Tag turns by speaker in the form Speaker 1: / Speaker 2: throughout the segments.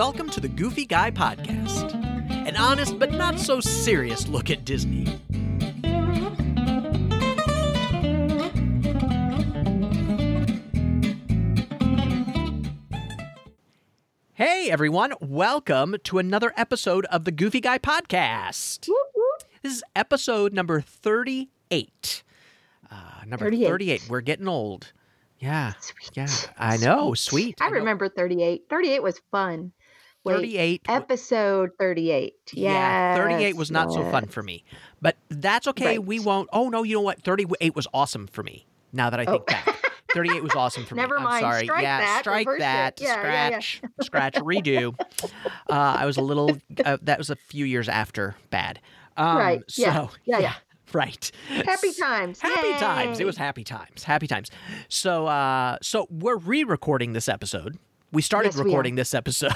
Speaker 1: welcome to the Goofy Guy Podcast, an honest but not so serious look at Disney. Hey everyone, welcome to another episode of the Goofy Guy Podcast. This is episode number 38. Uh, number
Speaker 2: 38.
Speaker 1: 38. We're getting old. Yeah.
Speaker 2: Sweet.
Speaker 1: Yeah. I know. Sweet.
Speaker 2: I
Speaker 1: know.
Speaker 2: remember 38. 38 was fun. Wait,
Speaker 1: 38.
Speaker 2: Episode 38.
Speaker 1: Yeah, 38 was
Speaker 2: Yes,
Speaker 1: not so fun for me. But that's okay.
Speaker 2: Right.
Speaker 1: We won't. Oh, no, you know what? 38 was awesome for me. Now that I think
Speaker 2: Oh.
Speaker 1: back. 38 was awesome for
Speaker 2: Never
Speaker 1: me.
Speaker 2: mind.
Speaker 1: I'm sorry.
Speaker 2: Strike
Speaker 1: yeah,
Speaker 2: that.
Speaker 1: strike that.
Speaker 2: Yeah, yeah, yeah.
Speaker 1: scratch, scratch, redo. Uh, I was a little, uh, that was a few years after bad. Um,
Speaker 2: Right.
Speaker 1: So,
Speaker 2: Yeah. Yeah, yeah.
Speaker 1: Right.
Speaker 2: Happy times.
Speaker 1: Happy times. It was happy times. Happy times. So uh so we're re-recording this episode. We started
Speaker 2: Yes, we
Speaker 1: recording this episode.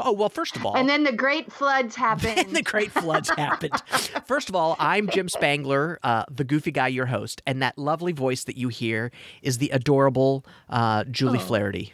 Speaker 1: Oh, well, first of all,
Speaker 2: And then the great floods happened.
Speaker 1: and the great floods happened. First of all, I'm Jim Spangler, uh, the goofy guy, your host, and that lovely voice that you hear is the adorable uh, Julie
Speaker 2: Oh.
Speaker 1: Flaherty.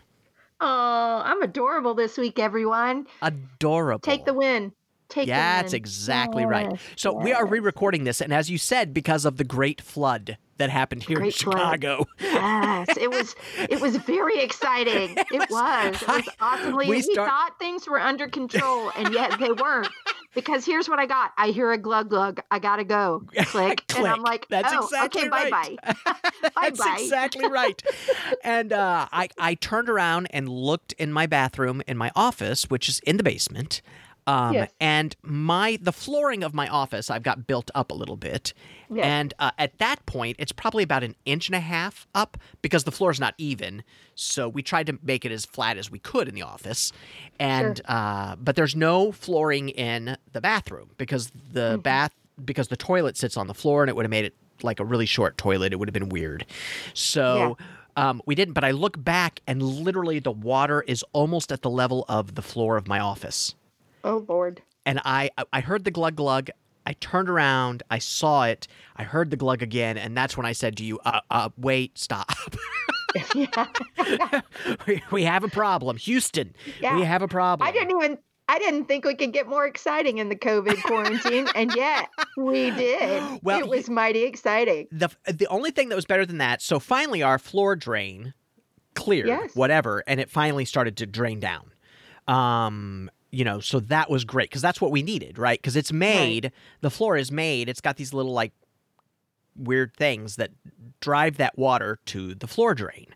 Speaker 2: oh, I'm adorable this week, everyone.
Speaker 1: Adorable.
Speaker 2: Take the win. Take
Speaker 1: Yeah,
Speaker 2: the win.
Speaker 1: that's exactly right.
Speaker 2: Yes,
Speaker 1: So we are re-recording this, and as you said, because of the great flood that happened here in
Speaker 2: Great flood.
Speaker 1: Chicago.
Speaker 2: Yes, it was. It was very exciting. It was. It was awesomely.
Speaker 1: we
Speaker 2: We, thought things were under control, and yet they weren't. Because here's what I got. I hear a glug glug. I gotta go. Click, Click. and I'm like,
Speaker 1: That's
Speaker 2: oh,
Speaker 1: exactly
Speaker 2: okay, bye
Speaker 1: right.
Speaker 2: bye.
Speaker 1: That's
Speaker 2: Bye-bye.
Speaker 1: exactly right. and uh, I, I turned around and looked in my bathroom in my office, which is in the basement. Um,
Speaker 2: Yes.
Speaker 1: And my the flooring of my office, I've got built up a little bit.
Speaker 2: Yes.
Speaker 1: And uh, at that point, it's probably about an inch and a half up because the floor is not even. So we tried to make it as flat as we could in the office. And uh, but there's no flooring in the bathroom because the
Speaker 2: Mm-hmm.
Speaker 1: bath because the toilet sits on the floor and it would have made it like a really short toilet. It would have been weird. So um, we didn't. But I look back and literally the water is almost at the level of the floor of my office.
Speaker 2: Oh Lord.
Speaker 1: And I I heard the glug glug. I turned around. I saw it. I heard the glug again, and that's when I said to you, uh, uh, "Wait, stop. we, we have a problem, Houston.
Speaker 2: Yeah.
Speaker 1: We have a problem."
Speaker 2: I didn't even. I didn't think we could get more exciting in the COVID quarantine, and yet we did.
Speaker 1: Well,
Speaker 2: it was mighty exciting.
Speaker 1: the the only thing that was better than that. So finally, our floor drain cleared,
Speaker 2: Yes.
Speaker 1: whatever, and it finally started to drain down. Um, you know, so that was great because that's what we needed, right? Because it's made, the floor is made. It's got these little like weird things that drive that water to the floor drain,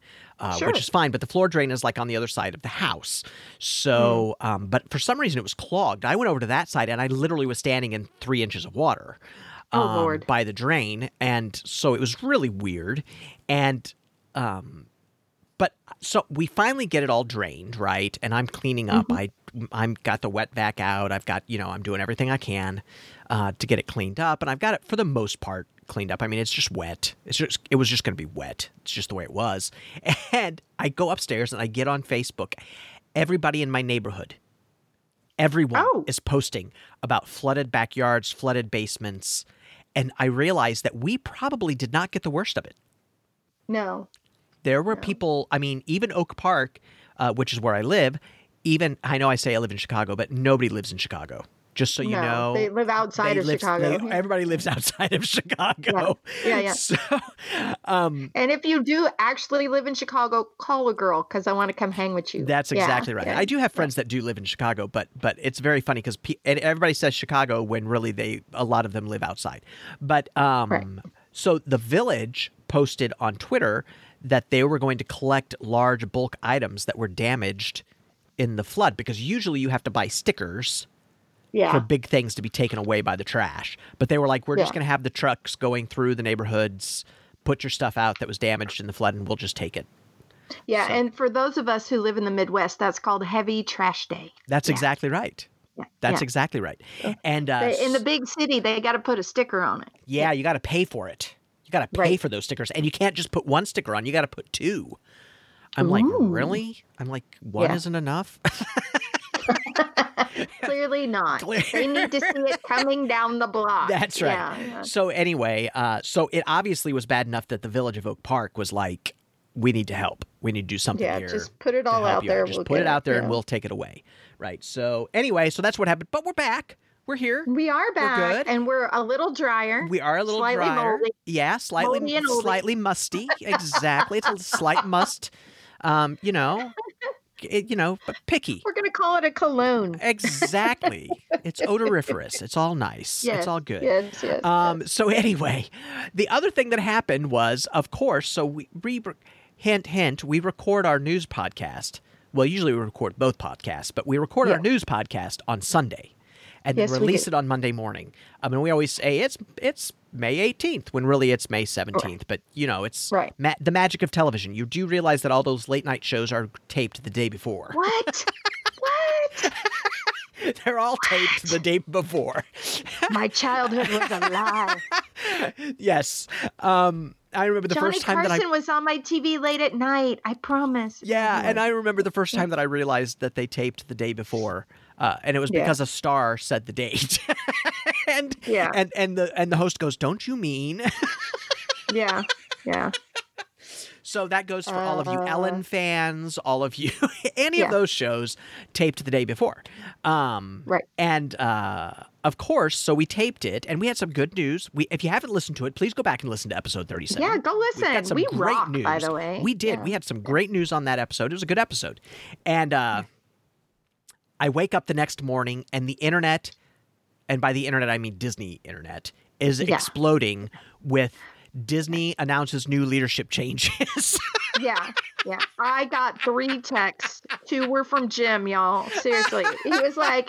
Speaker 1: uh,
Speaker 2: Sure.
Speaker 1: which is fine. But the floor drain is like on the other side of the house. So,
Speaker 2: Hmm.
Speaker 1: um, but for some reason it was clogged. I went over to that side and I literally was standing in three inches of water.
Speaker 2: Oh,
Speaker 1: um,
Speaker 2: Lord.
Speaker 1: By the drain, and so it was really weird. And um, but so we finally get it all drained, right? And I'm cleaning up. I I'm got the wet vac out. I've got you know I'm doing everything I can uh, to get it cleaned up, and I've got it for the most part cleaned up. I mean, it's just wet. It's just it was just going to be wet. It's just the way it was. And I go upstairs and I get on Facebook. Everybody in my neighborhood, everyone
Speaker 2: Oh.
Speaker 1: is posting about flooded backyards, flooded basements, and I realized that we probably did not get the worst of it.
Speaker 2: No.
Speaker 1: There were people, I mean, even Oak Park, uh, which is where I live, even, I know I say I live in Chicago, but nobody lives in Chicago. Just so you
Speaker 2: no.
Speaker 1: know.
Speaker 2: They live outside
Speaker 1: they
Speaker 2: of
Speaker 1: live-
Speaker 2: Chicago.
Speaker 1: they- everybody lives outside of Chicago.
Speaker 2: Yeah, yeah.
Speaker 1: So, um,
Speaker 2: and if you do actually live in Chicago, call a girl because I want to come hang with you.
Speaker 1: That's
Speaker 2: Yeah,
Speaker 1: exactly right.
Speaker 2: yeah.
Speaker 1: I do have friends that do live in Chicago, but but it's very funny because pe- and everybody says Chicago when really they a lot of them live outside. But um,
Speaker 2: Right.
Speaker 1: so the village posted on Twitter that they were going to collect large bulk items that were damaged in the flood because usually you have to buy stickers
Speaker 2: Yeah.
Speaker 1: for big things to be taken away by the trash. But they were like, we're just going to have the trucks going through the neighborhoods, put your stuff out that was damaged in the flood, and we'll just take it.
Speaker 2: yeah.
Speaker 1: so-
Speaker 2: And for those of us who live in the Midwest, that's called Heavy Trash Day.
Speaker 1: That's
Speaker 2: Yeah.
Speaker 1: exactly right.
Speaker 2: Yeah.
Speaker 1: That's
Speaker 2: yeah.
Speaker 1: exactly right. And uh,
Speaker 2: in the big city, they got to put a sticker on it.
Speaker 1: yeah, you got to pay for it. You got to pay
Speaker 2: Right.
Speaker 1: for those stickers, and you can't just put one sticker on. You got to put two. I'm like, really? I'm like, one
Speaker 2: Yeah.
Speaker 1: isn't enough.
Speaker 2: Clearly not.
Speaker 1: Clear-
Speaker 2: They need to see it coming down the block.
Speaker 1: That's right.
Speaker 2: Yeah.
Speaker 1: So anyway, uh, so it obviously was bad enough that the village of Oak Park was like, we need to help. We need to do something
Speaker 2: Yeah,
Speaker 1: here.
Speaker 2: just put it all out
Speaker 1: you
Speaker 2: there.
Speaker 1: Just
Speaker 2: we'll
Speaker 1: put it out there and
Speaker 2: yeah.
Speaker 1: we'll take it away. Right. So anyway, so that's what happened. But we're back. We're here.
Speaker 2: We are back,
Speaker 1: good.
Speaker 2: and we're a little drier.
Speaker 1: We are a little
Speaker 2: Slightly
Speaker 1: drier.
Speaker 2: moldy.
Speaker 1: Yeah, slightly
Speaker 2: Moldy
Speaker 1: slightly musty. Exactly. it's a slight must. Um, you know, it, you know, but picky.
Speaker 2: We're gonna call it a cologne.
Speaker 1: Exactly. it's odoriferous. It's all nice.
Speaker 2: Yes,
Speaker 1: it's all good.
Speaker 2: Yes, yes.
Speaker 1: Um,
Speaker 2: yes.
Speaker 1: so anyway, the other thing that happened was, of course, so we, we hint hint, we record our news podcast. Well, usually we record both podcasts, but we record our news podcast on Sunday, and
Speaker 2: Yes,
Speaker 1: then release it on Monday morning. I mean, we always say it's it's May eighteenth when really it's May seventeenth. But you know, it's
Speaker 2: Right.
Speaker 1: ma- the magic of television. You do realize that all those late night shows are taped the day before.
Speaker 2: what? what?
Speaker 1: They're all taped the day before.
Speaker 2: My childhood was a lie.
Speaker 1: yes. Um, I remember the
Speaker 2: Johnny
Speaker 1: first time that I
Speaker 2: Carson was on my TV late at night. I promise.
Speaker 1: Yeah, and I remember the first time that I realized that they taped the day before, uh, and it was
Speaker 2: Yeah.
Speaker 1: because a star said the date, and
Speaker 2: Yeah.
Speaker 1: and and the and the host goes, "Don't you mean?"
Speaker 2: yeah, yeah.
Speaker 1: so that goes for all of you
Speaker 2: Uh.
Speaker 1: Ellen fans, all of you, any
Speaker 2: Yeah.
Speaker 1: of those shows taped the day before, um,
Speaker 2: Right.
Speaker 1: And uh, of course, so we taped it, and we had some good news. We, if you haven't listened to it, please go back and listen to episode thirty-seven.
Speaker 2: Yeah, go listen.
Speaker 1: some
Speaker 2: We
Speaker 1: great
Speaker 2: rock,
Speaker 1: news.
Speaker 2: by the way.
Speaker 1: We did.
Speaker 2: Yeah.
Speaker 1: We had some great news on that episode. It was a good episode. And uh, I wake up the next morning and the internet, and by the internet I mean Disney internet, is
Speaker 2: Yeah.
Speaker 1: exploding with Disney announces new leadership changes.
Speaker 2: yeah, yeah. I got three texts. Two were from Jim, y'all. Seriously. He was like,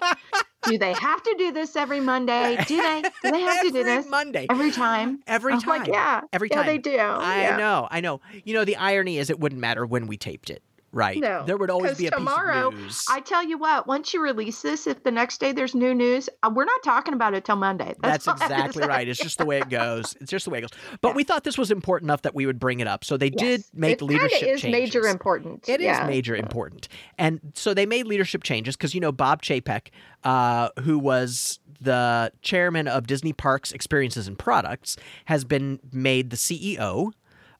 Speaker 2: Do they have to do this every Monday? Do they? Do they have to do this? Every?
Speaker 1: Monday.
Speaker 2: Every time?
Speaker 1: Every
Speaker 2: I was
Speaker 1: time.
Speaker 2: like, yeah.
Speaker 1: Every
Speaker 2: yeah,
Speaker 1: time.
Speaker 2: they do.
Speaker 1: I
Speaker 2: yeah.
Speaker 1: know, I know. You know, the irony is it wouldn't matter when we taped it, right?
Speaker 2: No,
Speaker 1: there would always be a
Speaker 2: tomorrow,
Speaker 1: piece of news.
Speaker 2: I tell you what, once you release this, if the next day there's new news, uh, we're not talking about it till Monday.
Speaker 1: That's,
Speaker 2: That's, all I have to
Speaker 1: exactly right. It's just the way it goes. It's just the way it goes. But
Speaker 2: Yeah.
Speaker 1: we thought this was important enough that we would bring it up. So they did make
Speaker 2: it
Speaker 1: leadership
Speaker 2: kinda is
Speaker 1: changes.
Speaker 2: major important.
Speaker 1: It is
Speaker 2: yeah.
Speaker 1: major important. And so they made leadership changes because, you know, Bob Chapek, uh, who was the chairman of Disney Parks Experiences and Products, has been made the CEO.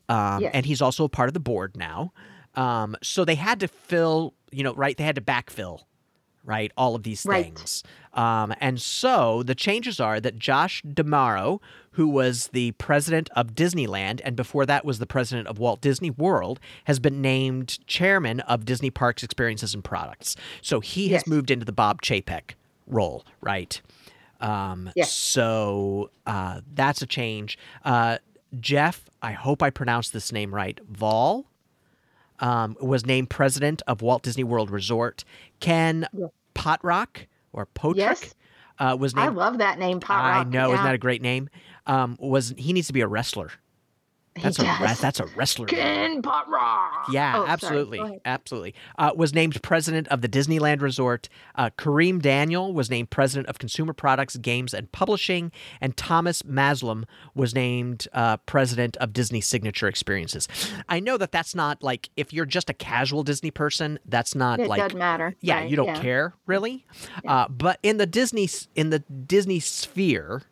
Speaker 1: Um,
Speaker 2: Yes.
Speaker 1: And he's also a part of the board now. Um, so they had to fill, you know, right? They had to backfill, right? All of these
Speaker 2: Right.
Speaker 1: things. Um, and so the changes are that Josh D'Amaro, who was the president of Disneyland and before that was the president of Walt Disney World, has been named chairman of Disney Parks Experiences and Products. So he has moved into the Bob Chapek role, right? Um,
Speaker 2: Yes.
Speaker 1: So uh, that's a change. Uh, Jeff, I hope I pronounced this name right. Vahle um, was named president of Walt Disney World Resort. Ken
Speaker 2: Yeah.
Speaker 1: Potrock or Potrock
Speaker 2: Yes.
Speaker 1: uh, was named.
Speaker 2: I love that name, Potrock.
Speaker 1: I know, isn't that a great name? Um, was he needs to be a wrestler?
Speaker 2: He
Speaker 1: That's a
Speaker 2: does.
Speaker 1: that's a wrestler.
Speaker 2: Ken
Speaker 1: Yeah,
Speaker 2: Oh,
Speaker 1: absolutely, absolutely. Uh, was named president of the Disneyland Resort. Uh, Kareem Daniel was named president of Consumer Products, Games, and Publishing, and Thomas Mazloum was named uh, president of Disney Signature Experiences. I know that that's not like if you're just a casual Disney person, that's not
Speaker 2: It
Speaker 1: like
Speaker 2: doesn't matter.
Speaker 1: yeah,
Speaker 2: Right,
Speaker 1: you don't
Speaker 2: yeah.
Speaker 1: care really. Uh, but in the Disney in the Disney sphere,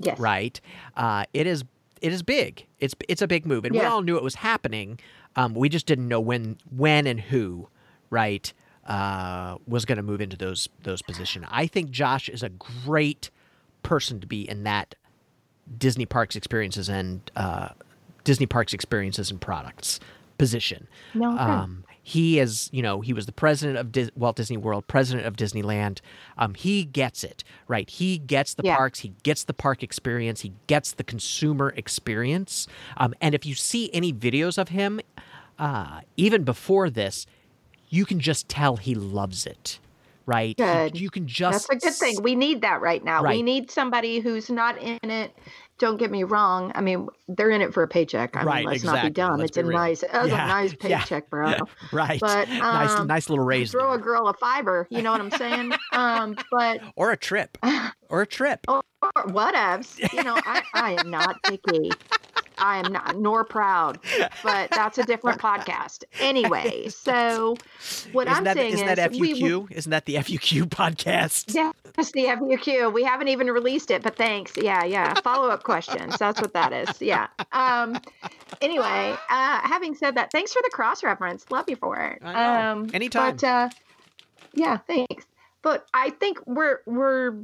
Speaker 2: Yes.
Speaker 1: right? Uh, it is it is big. It's it's a big move, and we all knew it was happening. Um, we just didn't know when when and who, right? Uh, was going to move into those those position. I think Josh is a great person to be in that Disney Parks experiences and uh, Disney Parks experiences and products position.
Speaker 2: No.
Speaker 1: Um, he is, you know, he was the president of Dis- Walt Disney World, president of Disneyland. Um, he gets it, right? He gets the
Speaker 2: Yeah.
Speaker 1: parks, he gets the park experience, he gets the consumer experience. Um, and if you see any videos of him, uh, even before this, you can just tell he loves it, right? You-
Speaker 2: Good.
Speaker 1: You, can just
Speaker 2: That's a good thing. We need that right now.
Speaker 1: Right.
Speaker 2: We need somebody who's not in it. Don't get me wrong. I mean, they're in it for a paycheck. I
Speaker 1: Right,
Speaker 2: mean, let's
Speaker 1: exactly.
Speaker 2: not be dumb.
Speaker 1: Let's
Speaker 2: it's a
Speaker 1: be real.
Speaker 2: nice, it's
Speaker 1: Yeah,
Speaker 2: a nice
Speaker 1: yeah.
Speaker 2: paycheck, bro.
Speaker 1: right,
Speaker 2: But
Speaker 1: nice,
Speaker 2: um,
Speaker 1: nice little raise
Speaker 2: throw
Speaker 1: there.
Speaker 2: a girl a fiber. You know what I'm saying? um, but
Speaker 1: or a trip, or a trip.
Speaker 2: or whatevs. You know, I, I am not picky. I am not nor proud, but that's a different podcast. Anyway, so what
Speaker 1: isn't
Speaker 2: I'm
Speaker 1: that,
Speaker 2: saying
Speaker 1: isn't
Speaker 2: is
Speaker 1: that
Speaker 2: we-
Speaker 1: FUQ? Isn't that the FUQ podcast?
Speaker 2: Yeah, it's the FUQ. We haven't even released it, but thanks. Yeah, yeah. Follow up questions. That's what that is. Yeah. Um. Anyway, uh, having said that, thanks for the cross reference. Love you for it. Um,
Speaker 1: Anytime.
Speaker 2: But uh, yeah, thanks. But I think we're we're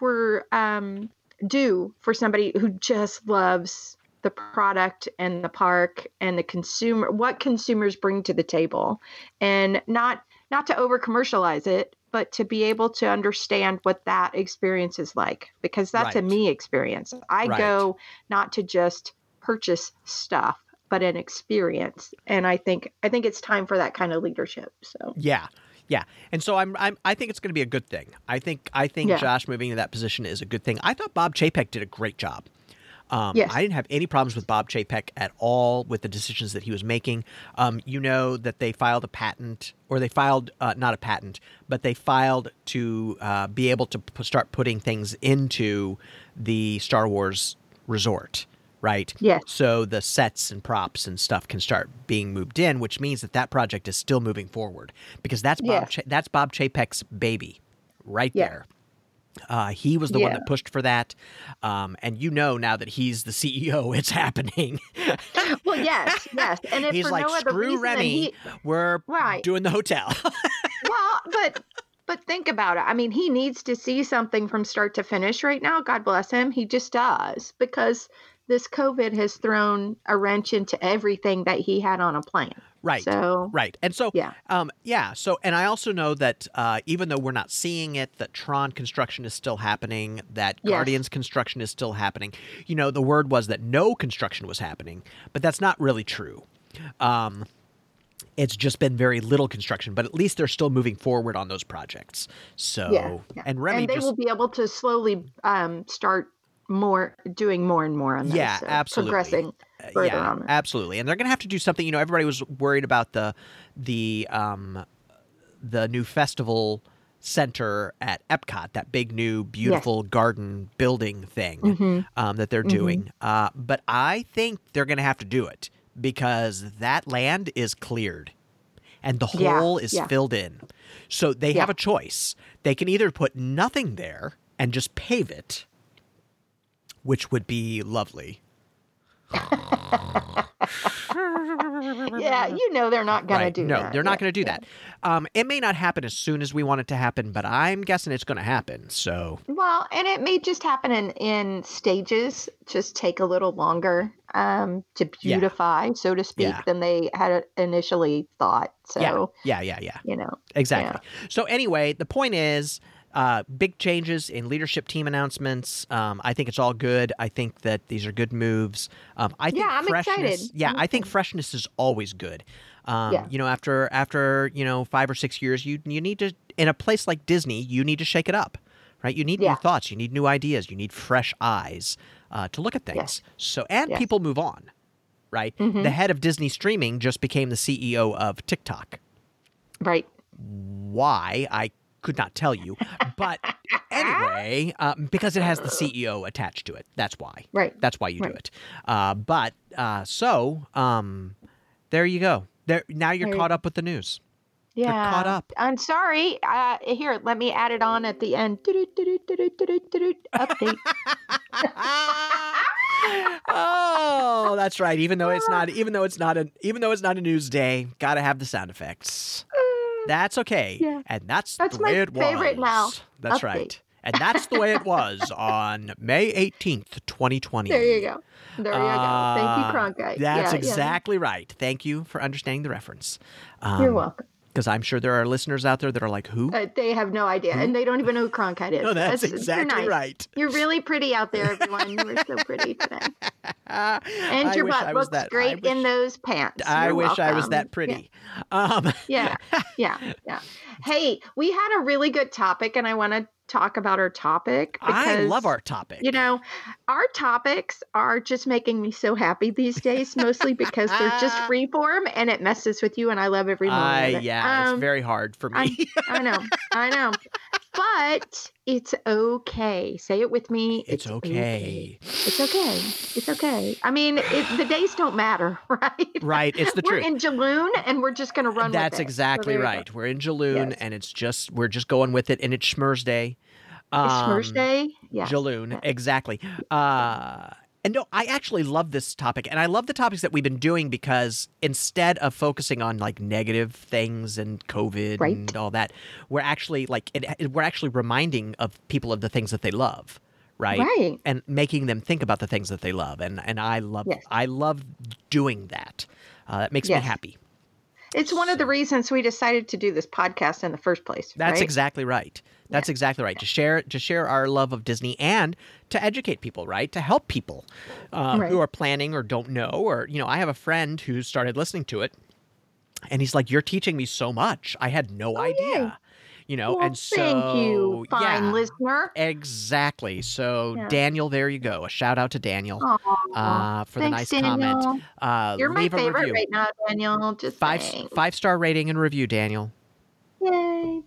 Speaker 2: we're um due for somebody who just loves the product and the park and the consumer what consumers bring to the table and not not to over commercialize it but to be able to understand what that experience is like because that's a me experience i
Speaker 1: Right.
Speaker 2: go not to just purchase stuff but an experience and i think i think it's time for that kind of leadership so
Speaker 1: Yeah. Yeah. And so I'm, I'm I think it's going to be a good thing. I think I think
Speaker 2: Yeah.
Speaker 1: Josh moving to that position is a good thing. I thought Bob Chapek did a great job. Um,
Speaker 2: Yes.
Speaker 1: I didn't have any problems with Bob Chapek at all with the decisions that he was making. Um, you know that they filed a patent, or they filed uh, not a patent, but they filed to uh, be able to p- start putting things into the Star Wars resort, right?
Speaker 2: Yes.
Speaker 1: So the sets and props and stuff can start being moved in, which means that that project is still moving forward because that's Bob.
Speaker 2: Yes.
Speaker 1: Cha- that's Bob Chapek's baby, right
Speaker 2: Yeah.
Speaker 1: there. Uh, he was the one that pushed for that, um, and you know now that he's the CEO, it's happening.
Speaker 2: well yes yes. And if
Speaker 1: he's
Speaker 2: for
Speaker 1: like,
Speaker 2: no other
Speaker 1: "Screw
Speaker 2: reason
Speaker 1: Remy,
Speaker 2: he,
Speaker 1: we're
Speaker 2: Right.
Speaker 1: doing the hotel."
Speaker 2: well but but think about it. I mean he needs to see something from start to finish right now. God bless him. He just does because this covid has thrown a wrench into everything that he had on a plan
Speaker 1: right.
Speaker 2: so
Speaker 1: Right. And so,
Speaker 2: Yeah.
Speaker 1: um, yeah. So, and I also know that uh, even though we're not seeing it, that Tron construction is still happening, that
Speaker 2: Yes.
Speaker 1: Guardians construction is still happening. You know, the word was that no construction was happening, but that's not really true. Um, it's just been very little construction, but at least they're still moving forward on those projects. So,
Speaker 2: yeah, yeah.
Speaker 1: and Remy
Speaker 2: and they
Speaker 1: just
Speaker 2: will be able to slowly um start more doing more and more on those
Speaker 1: Yeah,
Speaker 2: so
Speaker 1: absolutely.
Speaker 2: progressing
Speaker 1: yeah, absolutely. And they're going to have to do something. You know, everybody was worried about the the um the new festival center at Epcot, that big new beautiful garden building thing
Speaker 2: Mhm.
Speaker 1: um, that they're
Speaker 2: Mhm.
Speaker 1: doing. Uh, but I think they're going to have to do it because that land is cleared and the
Speaker 2: Yeah,
Speaker 1: hole is
Speaker 2: yeah.
Speaker 1: filled in. So they
Speaker 2: Yeah.
Speaker 1: have a choice. They can either put nothing there and just pave it, which would be lovely.
Speaker 2: Yeah you know they're not gonna
Speaker 1: Right.
Speaker 2: do
Speaker 1: no,
Speaker 2: that No,
Speaker 1: they're not
Speaker 2: Yeah,
Speaker 1: going to do
Speaker 2: yeah.
Speaker 1: that. Um, it may not happen as soon as we want it to happen, but I'm guessing it's going to happen. So
Speaker 2: Well, and it may just happen in, in stages, just take a little longer um, to
Speaker 1: Yeah.
Speaker 2: beautify, so to speak,
Speaker 1: Yeah.
Speaker 2: than they had initially thought. So,
Speaker 1: yeah, yeah, yeah, yeah,
Speaker 2: you know,
Speaker 1: exactly. So anyway, the point is. Uh, big changes in leadership team announcements. Um, I think it's all good. I think that these are good moves. Um, I think
Speaker 2: Yeah, I'm
Speaker 1: freshness.
Speaker 2: excited.
Speaker 1: Yeah,
Speaker 2: I'm
Speaker 1: I think
Speaker 2: excited.
Speaker 1: freshness is always good. Um,
Speaker 2: Yeah.
Speaker 1: You know, after after you know five or six years, you you need to in a place like Disney, you need to shake it up, right? You need
Speaker 2: Yeah.
Speaker 1: new thoughts, you need new ideas, you need fresh eyes uh, to look at things.
Speaker 2: Yes.
Speaker 1: So and
Speaker 2: Yes.
Speaker 1: people move on, right?
Speaker 2: Mhm.
Speaker 1: The head of Disney streaming just became the CEO of TikTok.
Speaker 2: right.
Speaker 1: Why I could not tell you, but anyway, um, because it has the CEO attached to it. That's why.
Speaker 2: Right.
Speaker 1: That's why you do it. Uh, but uh, so um, there you go. There now you're
Speaker 2: There-
Speaker 1: caught up with the news.
Speaker 2: Yeah.
Speaker 1: caught up.
Speaker 2: I'm sorry. Uh, here, let me add it on at the end. Update.
Speaker 1: oh, that's right. Even though it's not, even though it's not a, even though it's not a news day, gotta have the sound effects. That's okay.
Speaker 2: Yeah.
Speaker 1: And that's,
Speaker 2: That's
Speaker 1: the
Speaker 2: my
Speaker 1: way it
Speaker 2: favorite
Speaker 1: was.
Speaker 2: now.
Speaker 1: That's
Speaker 2: Update.
Speaker 1: right. And that's the way it was on May 18th, 2020.
Speaker 2: There you go. There you go.
Speaker 1: Uh,
Speaker 2: Thank you, Cronkite.
Speaker 1: That's
Speaker 2: Yeah, yeah.
Speaker 1: exactly right. Thank you for understanding the reference.
Speaker 2: You're welcome.
Speaker 1: Because I'm sure there are listeners out there that are like, who?
Speaker 2: Uh, they have no idea, and they don't even know who Cronkite is.
Speaker 1: no, that's
Speaker 2: you're
Speaker 1: exactly
Speaker 2: nice.
Speaker 1: right.
Speaker 2: You're really pretty out there, everyone. You were so pretty today.
Speaker 1: And
Speaker 2: your butt looks great in those pants.
Speaker 1: I
Speaker 2: You're
Speaker 1: wish I was that pretty. Um,
Speaker 2: Yeah, yeah, yeah. yeah. Hey, we had a really good topic, and I want to talk about our topic because
Speaker 1: I love our topic.
Speaker 2: You know, our topics are just making me so happy these days, mostly because they're just freeform and it messes with you, and I love every moment
Speaker 1: I
Speaker 2: of it.
Speaker 1: yeah,
Speaker 2: Um,
Speaker 1: it's very hard for me.
Speaker 2: I, I know, I know. but it's okay. Say it with me.
Speaker 1: It's okay.
Speaker 2: It's okay. It's okay. I mean, it, the days don't matter, right?
Speaker 1: Right. It's the
Speaker 2: we're
Speaker 1: truth.
Speaker 2: in Jaloon, and we're just going to run.
Speaker 1: That's
Speaker 2: with it. So
Speaker 1: exactly
Speaker 2: go.
Speaker 1: right. We're in Jaloon,
Speaker 2: Yes.
Speaker 1: and it's just we're just going with it, and it's Schmurz Day.
Speaker 2: It's Schmurz
Speaker 1: Um,
Speaker 2: Day. Yeah.
Speaker 1: Jaloon,
Speaker 2: Yeah.
Speaker 1: exactly. Uh, and no, I actually love this topic, and I love the topics that we've been doing because instead of focusing on like negative things and COVID
Speaker 2: Right.
Speaker 1: and all that, we're actually like it, it- we're actually reminding of people of the things that they love, right?
Speaker 2: Right.
Speaker 1: And making them think about the things that they love, and and I love
Speaker 2: Yes.
Speaker 1: I love doing that. Uh, that makes
Speaker 2: Yes.
Speaker 1: me happy.
Speaker 2: It's one of the reasons we decided to do this podcast in the first place.
Speaker 1: That's
Speaker 2: right?
Speaker 1: exactly right. That's exactly right. To share to share our love of Disney and to educate people, right? To help people uh,
Speaker 2: Right.
Speaker 1: who are planning or don't know, or you know, I have a friend who started listening to it, and he's like, "You're teaching me so much. I had no idea." You know,
Speaker 2: Well,
Speaker 1: and so
Speaker 2: thank you, fine
Speaker 1: yeah,
Speaker 2: listener.
Speaker 1: exactly. So
Speaker 2: Yeah.
Speaker 1: Daniel, there you go. A shout out to Daniel uh, for the
Speaker 2: thanks,
Speaker 1: nice comment. Uh,
Speaker 2: You're my favorite right now, Daniel. Just
Speaker 1: Five
Speaker 2: saying.
Speaker 1: five star rating and review, Daniel.
Speaker 2: Yay.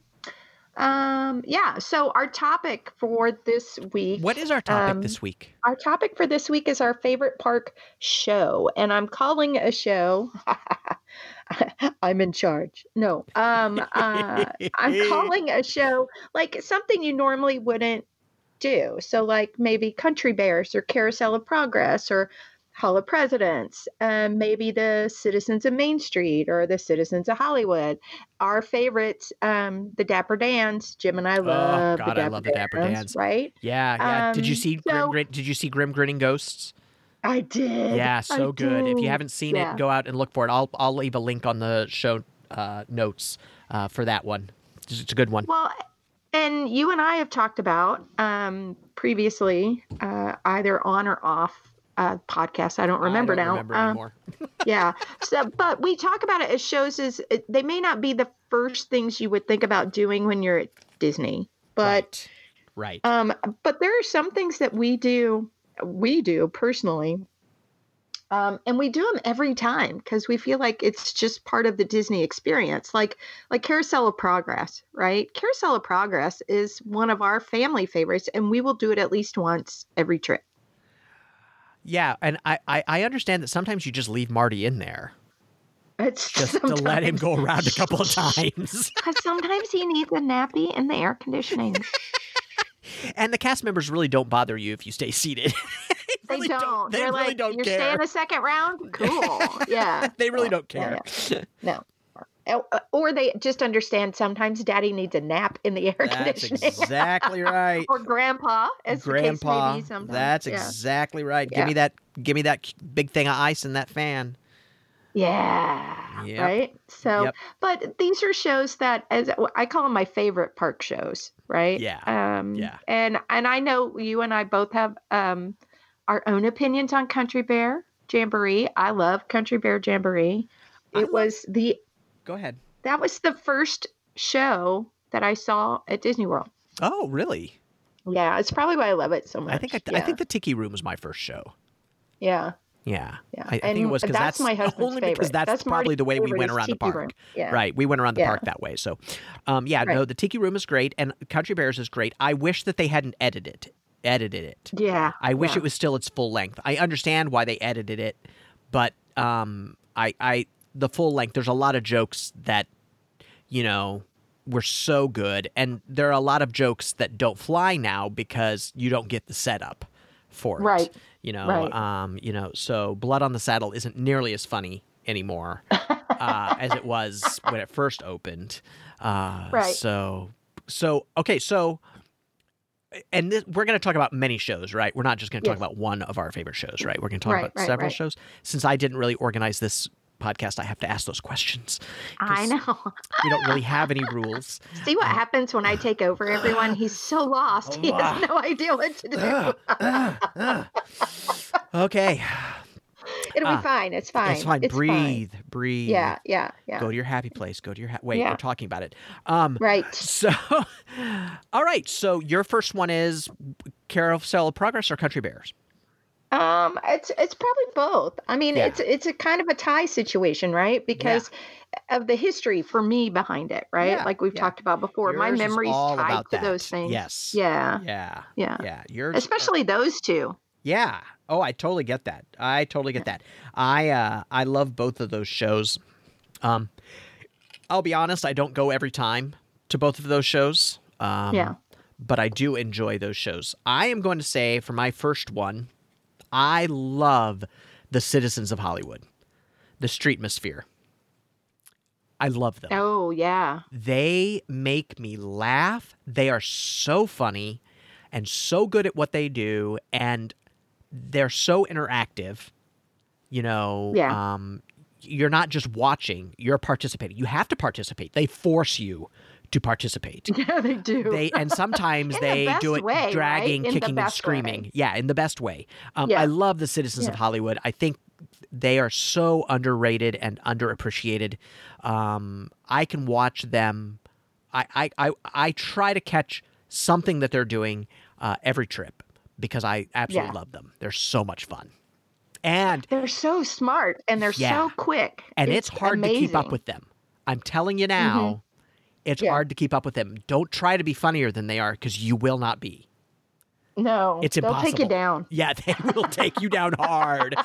Speaker 2: Um, yeah, so our topic for this week
Speaker 1: What is our topic
Speaker 2: Um,
Speaker 1: this week?
Speaker 2: our topic for this week is our favorite park show, and I'm calling a show I'm in charge. No. Um uh, I'm calling a show like something you normally wouldn't do. So like maybe Country Bears or Carousel of Progress or Hall of Presidents, um, maybe the Citizens of Main Street or the Citizens of Hollywood. Our favorites, um, the Dapper Dans. Jim and I love
Speaker 1: Oh, God,
Speaker 2: the
Speaker 1: I
Speaker 2: Dapper,
Speaker 1: love the Dapper
Speaker 2: Dans, right?
Speaker 1: Yeah, yeah. did you
Speaker 2: Um,
Speaker 1: see
Speaker 2: so-
Speaker 1: Grim Did you see Grim Grinning Ghosts?
Speaker 2: I did.
Speaker 1: Yeah,
Speaker 2: I
Speaker 1: so good. If you haven't seen
Speaker 2: Yeah.
Speaker 1: it, go out and look for it. I'll I'll leave a link on the show uh, notes uh, for that one. It's it's a good one.
Speaker 2: Well, and you and I have talked about um, previously, uh, either on or off uh, podcasts. I don't remember
Speaker 1: I don't
Speaker 2: now.
Speaker 1: Remember
Speaker 2: Um, yeah. So, but we talk about it as shows as it, they may not be the first things you would think about doing when you're at Disney, but
Speaker 1: right. right.
Speaker 2: um, but there are some things that we do, we do personally. Um, and we do them every time because we feel like it's just part of the Disney experience. Like like Carousel of Progress, right? Carousel of Progress is one of our family favorites, and we will do it at least once every trip.
Speaker 1: Yeah, and I, I I understand that sometimes you just leave Marty in there
Speaker 2: It's
Speaker 1: just to let him go around a couple of times.
Speaker 2: Because sometimes he needs a nappy in the air conditioning.
Speaker 1: and the cast members really don't bother you if you stay seated.
Speaker 2: They
Speaker 1: really
Speaker 2: don't.
Speaker 1: They
Speaker 2: They're
Speaker 1: really
Speaker 2: like,
Speaker 1: don't care.
Speaker 2: you're
Speaker 1: care.
Speaker 2: staying a second round? Cool. Yeah.
Speaker 1: they really
Speaker 2: Yeah,
Speaker 1: don't
Speaker 2: yeah,
Speaker 1: care.
Speaker 2: yeah. No. Or- Or they just understand sometimes daddy needs a nap in the air conditioner.
Speaker 1: That's
Speaker 2: conditioning.
Speaker 1: exactly right.
Speaker 2: or grandpa, as
Speaker 1: Grandpa.
Speaker 2: may be sometimes.
Speaker 1: That's
Speaker 2: yeah.
Speaker 1: exactly right. Give me that. Give me that big thing of ice in that fan.
Speaker 2: Yeah.
Speaker 1: Yep.
Speaker 2: Right. So,
Speaker 1: Yep.
Speaker 2: but these are shows that, as I call them, my favorite park shows. Right.
Speaker 1: Yeah.
Speaker 2: Um,
Speaker 1: Yeah.
Speaker 2: And and I know you and I both have um, our own opinions on Country Bear Jamboree. I love Country Bear Jamboree. It
Speaker 1: love-
Speaker 2: was the
Speaker 1: Go ahead.
Speaker 2: that was the first show that I saw at Disney World.
Speaker 1: Oh, really?
Speaker 2: Yeah, it's probably why I love it so much.
Speaker 1: I think I,
Speaker 2: yeah.
Speaker 1: I think the Tiki Room was my first show.
Speaker 2: yeah,
Speaker 1: Yeah.
Speaker 2: yeah.
Speaker 1: I, I think it was because
Speaker 2: that's,
Speaker 1: that's,
Speaker 2: my husband's
Speaker 1: only
Speaker 2: favorite.
Speaker 1: because that's, probably
Speaker 2: Marty's
Speaker 1: the way we went around the park.
Speaker 2: Room. Yeah.
Speaker 1: Right. We went around the
Speaker 2: Yeah.
Speaker 1: park that way. So, um, yeah, no, the Tiki Room is great, and Country Bears is great. I wish that they hadn't edited it. Edited it.
Speaker 2: Yeah.
Speaker 1: I wish
Speaker 2: yeah.
Speaker 1: it was still its full length. I understand why they edited it, but um, I, I, the full length. There's a lot of jokes that, you know, were so good, and there are a lot of jokes that don't fly now because you don't get the setup for it.
Speaker 2: Right.
Speaker 1: You know.
Speaker 2: Right.
Speaker 1: Um. You know. So Blood on the Saddle isn't nearly as funny anymore uh, as it was when it first opened. Uh,
Speaker 2: Right.
Speaker 1: So. So okay. So and this, we're going to talk about many shows, right? We're not just going to talk about one of our favorite shows, right? We're going to talk
Speaker 2: Right,
Speaker 1: about
Speaker 2: right,
Speaker 1: several
Speaker 2: right.
Speaker 1: shows. Since I didn't really organize this podcast, I have to ask those questions.
Speaker 2: I know.
Speaker 1: We don't really have any rules.
Speaker 2: See what uh, happens when I take over everyone? Uh, He's so lost. He has uh, no idea what to do.
Speaker 1: okay,
Speaker 2: It'll be ah, fine. It's fine.
Speaker 1: it's fine. breathe, breathe.
Speaker 2: Yeah, yeah, yeah.
Speaker 1: Go to your happy place. Go to your ha- wait.
Speaker 2: Yeah.
Speaker 1: We're talking about it. Um.
Speaker 2: Right.
Speaker 1: So, all right. So your first one is Carousel of Progress or Country Bears?
Speaker 2: Um, it's it's probably both. I mean,
Speaker 1: Yeah.
Speaker 2: it's it's a kind of a tie situation, right? Because of the history for me behind it, right?
Speaker 1: Yeah,
Speaker 2: Like we've
Speaker 1: yeah.
Speaker 2: talked about before, my
Speaker 1: Yours is
Speaker 2: memories tied to
Speaker 1: that.
Speaker 2: those things.
Speaker 1: Yes.
Speaker 2: Yeah.
Speaker 1: Yeah.
Speaker 2: Yeah.
Speaker 1: Yeah. You're
Speaker 2: Especially those two.
Speaker 1: Yeah. Oh, I totally get that. I totally get that. I uh I love both of those shows. Um I'll be honest, I don't go every time to both of those shows. Um
Speaker 2: Yeah.
Speaker 1: but I do enjoy those shows. I am going to say for my first one, I love The Citizens of Hollywood. The Streetmosphere. I love them
Speaker 2: Oh yeah.
Speaker 1: they make me laugh. They are so funny and so good at what they do and they're so interactive. You know,
Speaker 2: Yeah.
Speaker 1: um you're not just watching, you're participating. You have to participate. They force you to participate.
Speaker 2: Yeah, they do.
Speaker 1: They and sometimes
Speaker 2: In the
Speaker 1: they do it
Speaker 2: way,
Speaker 1: dragging,
Speaker 2: In the
Speaker 1: kicking, and screaming.
Speaker 2: way.
Speaker 1: Yeah, in the best way. Um,
Speaker 2: Yeah.
Speaker 1: I love the citizens of Hollywood. I think they are so underrated and underappreciated. Um, I can watch them. I, I, I, I try to catch something that they're doing uh, every trip because I absolutely
Speaker 2: Yeah.
Speaker 1: love them. They're so much fun. And
Speaker 2: they're so smart and they're
Speaker 1: Yeah.
Speaker 2: so quick.
Speaker 1: and it's, hard to keep up with them. I'm telling you now, it's
Speaker 2: Yeah.
Speaker 1: hard to keep up with them. Don't try to be funnier than they are because you will not be.
Speaker 2: No,
Speaker 1: It's impossible.
Speaker 2: they'll take you down.
Speaker 1: Yeah, they will take you down hard.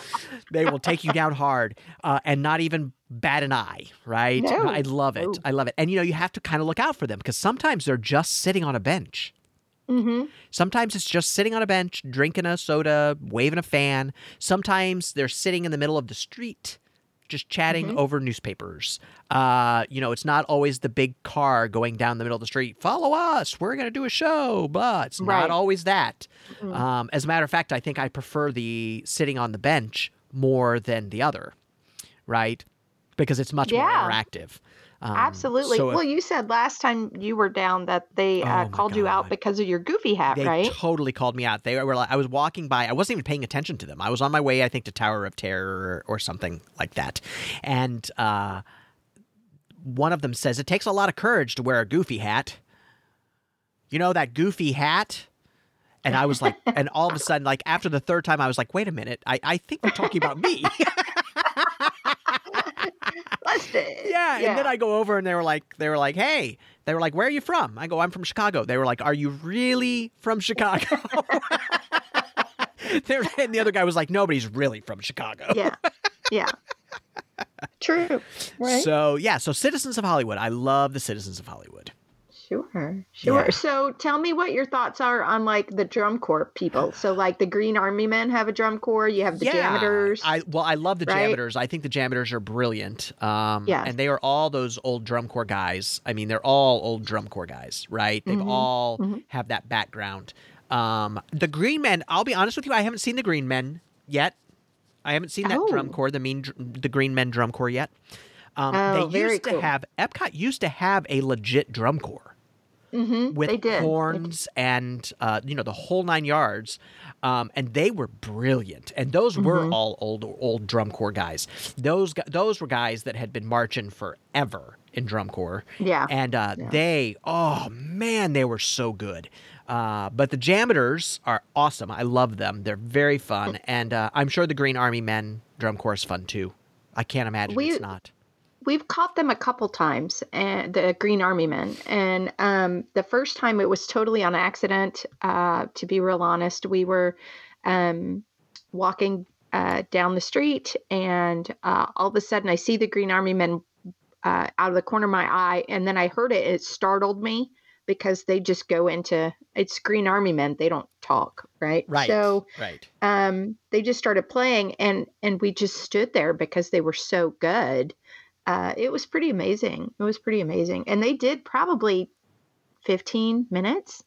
Speaker 1: They will take you down hard uh, and not even bat an eye, right?
Speaker 2: No.
Speaker 1: I love it.
Speaker 2: No.
Speaker 1: I love it. And you know, you have to kind of look out for them because sometimes they're just sitting on a bench.
Speaker 2: Mm-hmm.
Speaker 1: Sometimes it's just sitting on a bench, drinking a soda, waving a fan. Sometimes they're sitting in the middle of the street, just chatting
Speaker 2: Mm-hmm.
Speaker 1: over newspapers. Uh, you know, it's not always the big car going down the middle of the street. Follow us. We're going to do a show. But it's
Speaker 2: Right.
Speaker 1: not always that.
Speaker 2: Mm.
Speaker 1: Um, as a matter of fact, I think I prefer the sitting on the bench more than the other, right? Because it's much more interactive. Um,
Speaker 2: Absolutely.
Speaker 1: so if-
Speaker 2: well, you said last time you were down that they
Speaker 1: Oh
Speaker 2: uh,
Speaker 1: my
Speaker 2: called you out because of your goofy hat,
Speaker 1: They
Speaker 2: right?
Speaker 1: totally called me out. They were like, I was walking by. I wasn't even paying attention to them. I was on my way, I think, to Tower of Terror or, or something like that. And uh, one of them says, It takes a lot of courage to wear a goofy hat. You know, that goofy hat? And I was like, and all of a sudden, like after the third time, I was like, wait a minute, I, I think they're talking about me.
Speaker 2: Busted.
Speaker 1: yeah. And then I go over and they were like, they were like, hey, they were like, where are you from? I go, I'm from Chicago. They were like, are you really from Chicago? And the other guy was like, nobody's really from Chicago.
Speaker 2: yeah, yeah. True. Right.
Speaker 1: So yeah, so Citizens of Hollywood. I love the Citizens of Hollywood.
Speaker 2: Sure, sure.
Speaker 1: Yeah.
Speaker 2: So tell me what your thoughts are on like the drum corps people. So like the Green Army Men have a drum corps. You have the
Speaker 1: yeah,
Speaker 2: JAMMitors.
Speaker 1: I well, I love the
Speaker 2: right?
Speaker 1: JAMMitors. I think the JAMMitors are brilliant. Um,
Speaker 2: Yeah.
Speaker 1: and they are all those old drum corps guys. I mean, they're all old drum corps guys, right? They've
Speaker 2: Mhm,
Speaker 1: all
Speaker 2: mhm.
Speaker 1: have that background. Um, the Green Men. I'll be honest with you. I haven't seen the Green Men yet. I haven't seen that drum
Speaker 2: Oh.
Speaker 1: corps, the mean, the Green Men drum corps yet. Um,
Speaker 2: Oh,
Speaker 1: they used to
Speaker 2: cool.
Speaker 1: have Epcot used to have a legit drum corps.
Speaker 2: Mm-hmm.
Speaker 1: with
Speaker 2: they did.
Speaker 1: horns and uh, you know the whole nine yards, um, and they were brilliant. And those were
Speaker 2: Mhm.
Speaker 1: all old old drum corps guys. Those those were guys that had been marching forever in drum corps,
Speaker 2: Yeah.
Speaker 1: and uh,
Speaker 2: Yeah.
Speaker 1: they oh man they were so good. Uh, but the JAMMitors are awesome. I love them. They're very fun, and uh, I'm sure the Green Army Men drum corps is fun too. I can't imagine
Speaker 2: We-
Speaker 1: it's not.
Speaker 2: We've caught them a couple times, and the Green Army Men. And um, the first time it was totally on accident. Uh, to be real honest, we were um, walking uh, down the street, and uh, all of a sudden I see the Green Army Men uh, out of the corner of my eye, and then I heard it. It startled me because they just go into it's Green Army Men. They don't talk, right?
Speaker 1: Right.
Speaker 2: So
Speaker 1: Right.
Speaker 2: um, they just started playing and and we just stood there because they were so good uh, it was pretty amazing it was pretty amazing and they did probably 15 minutes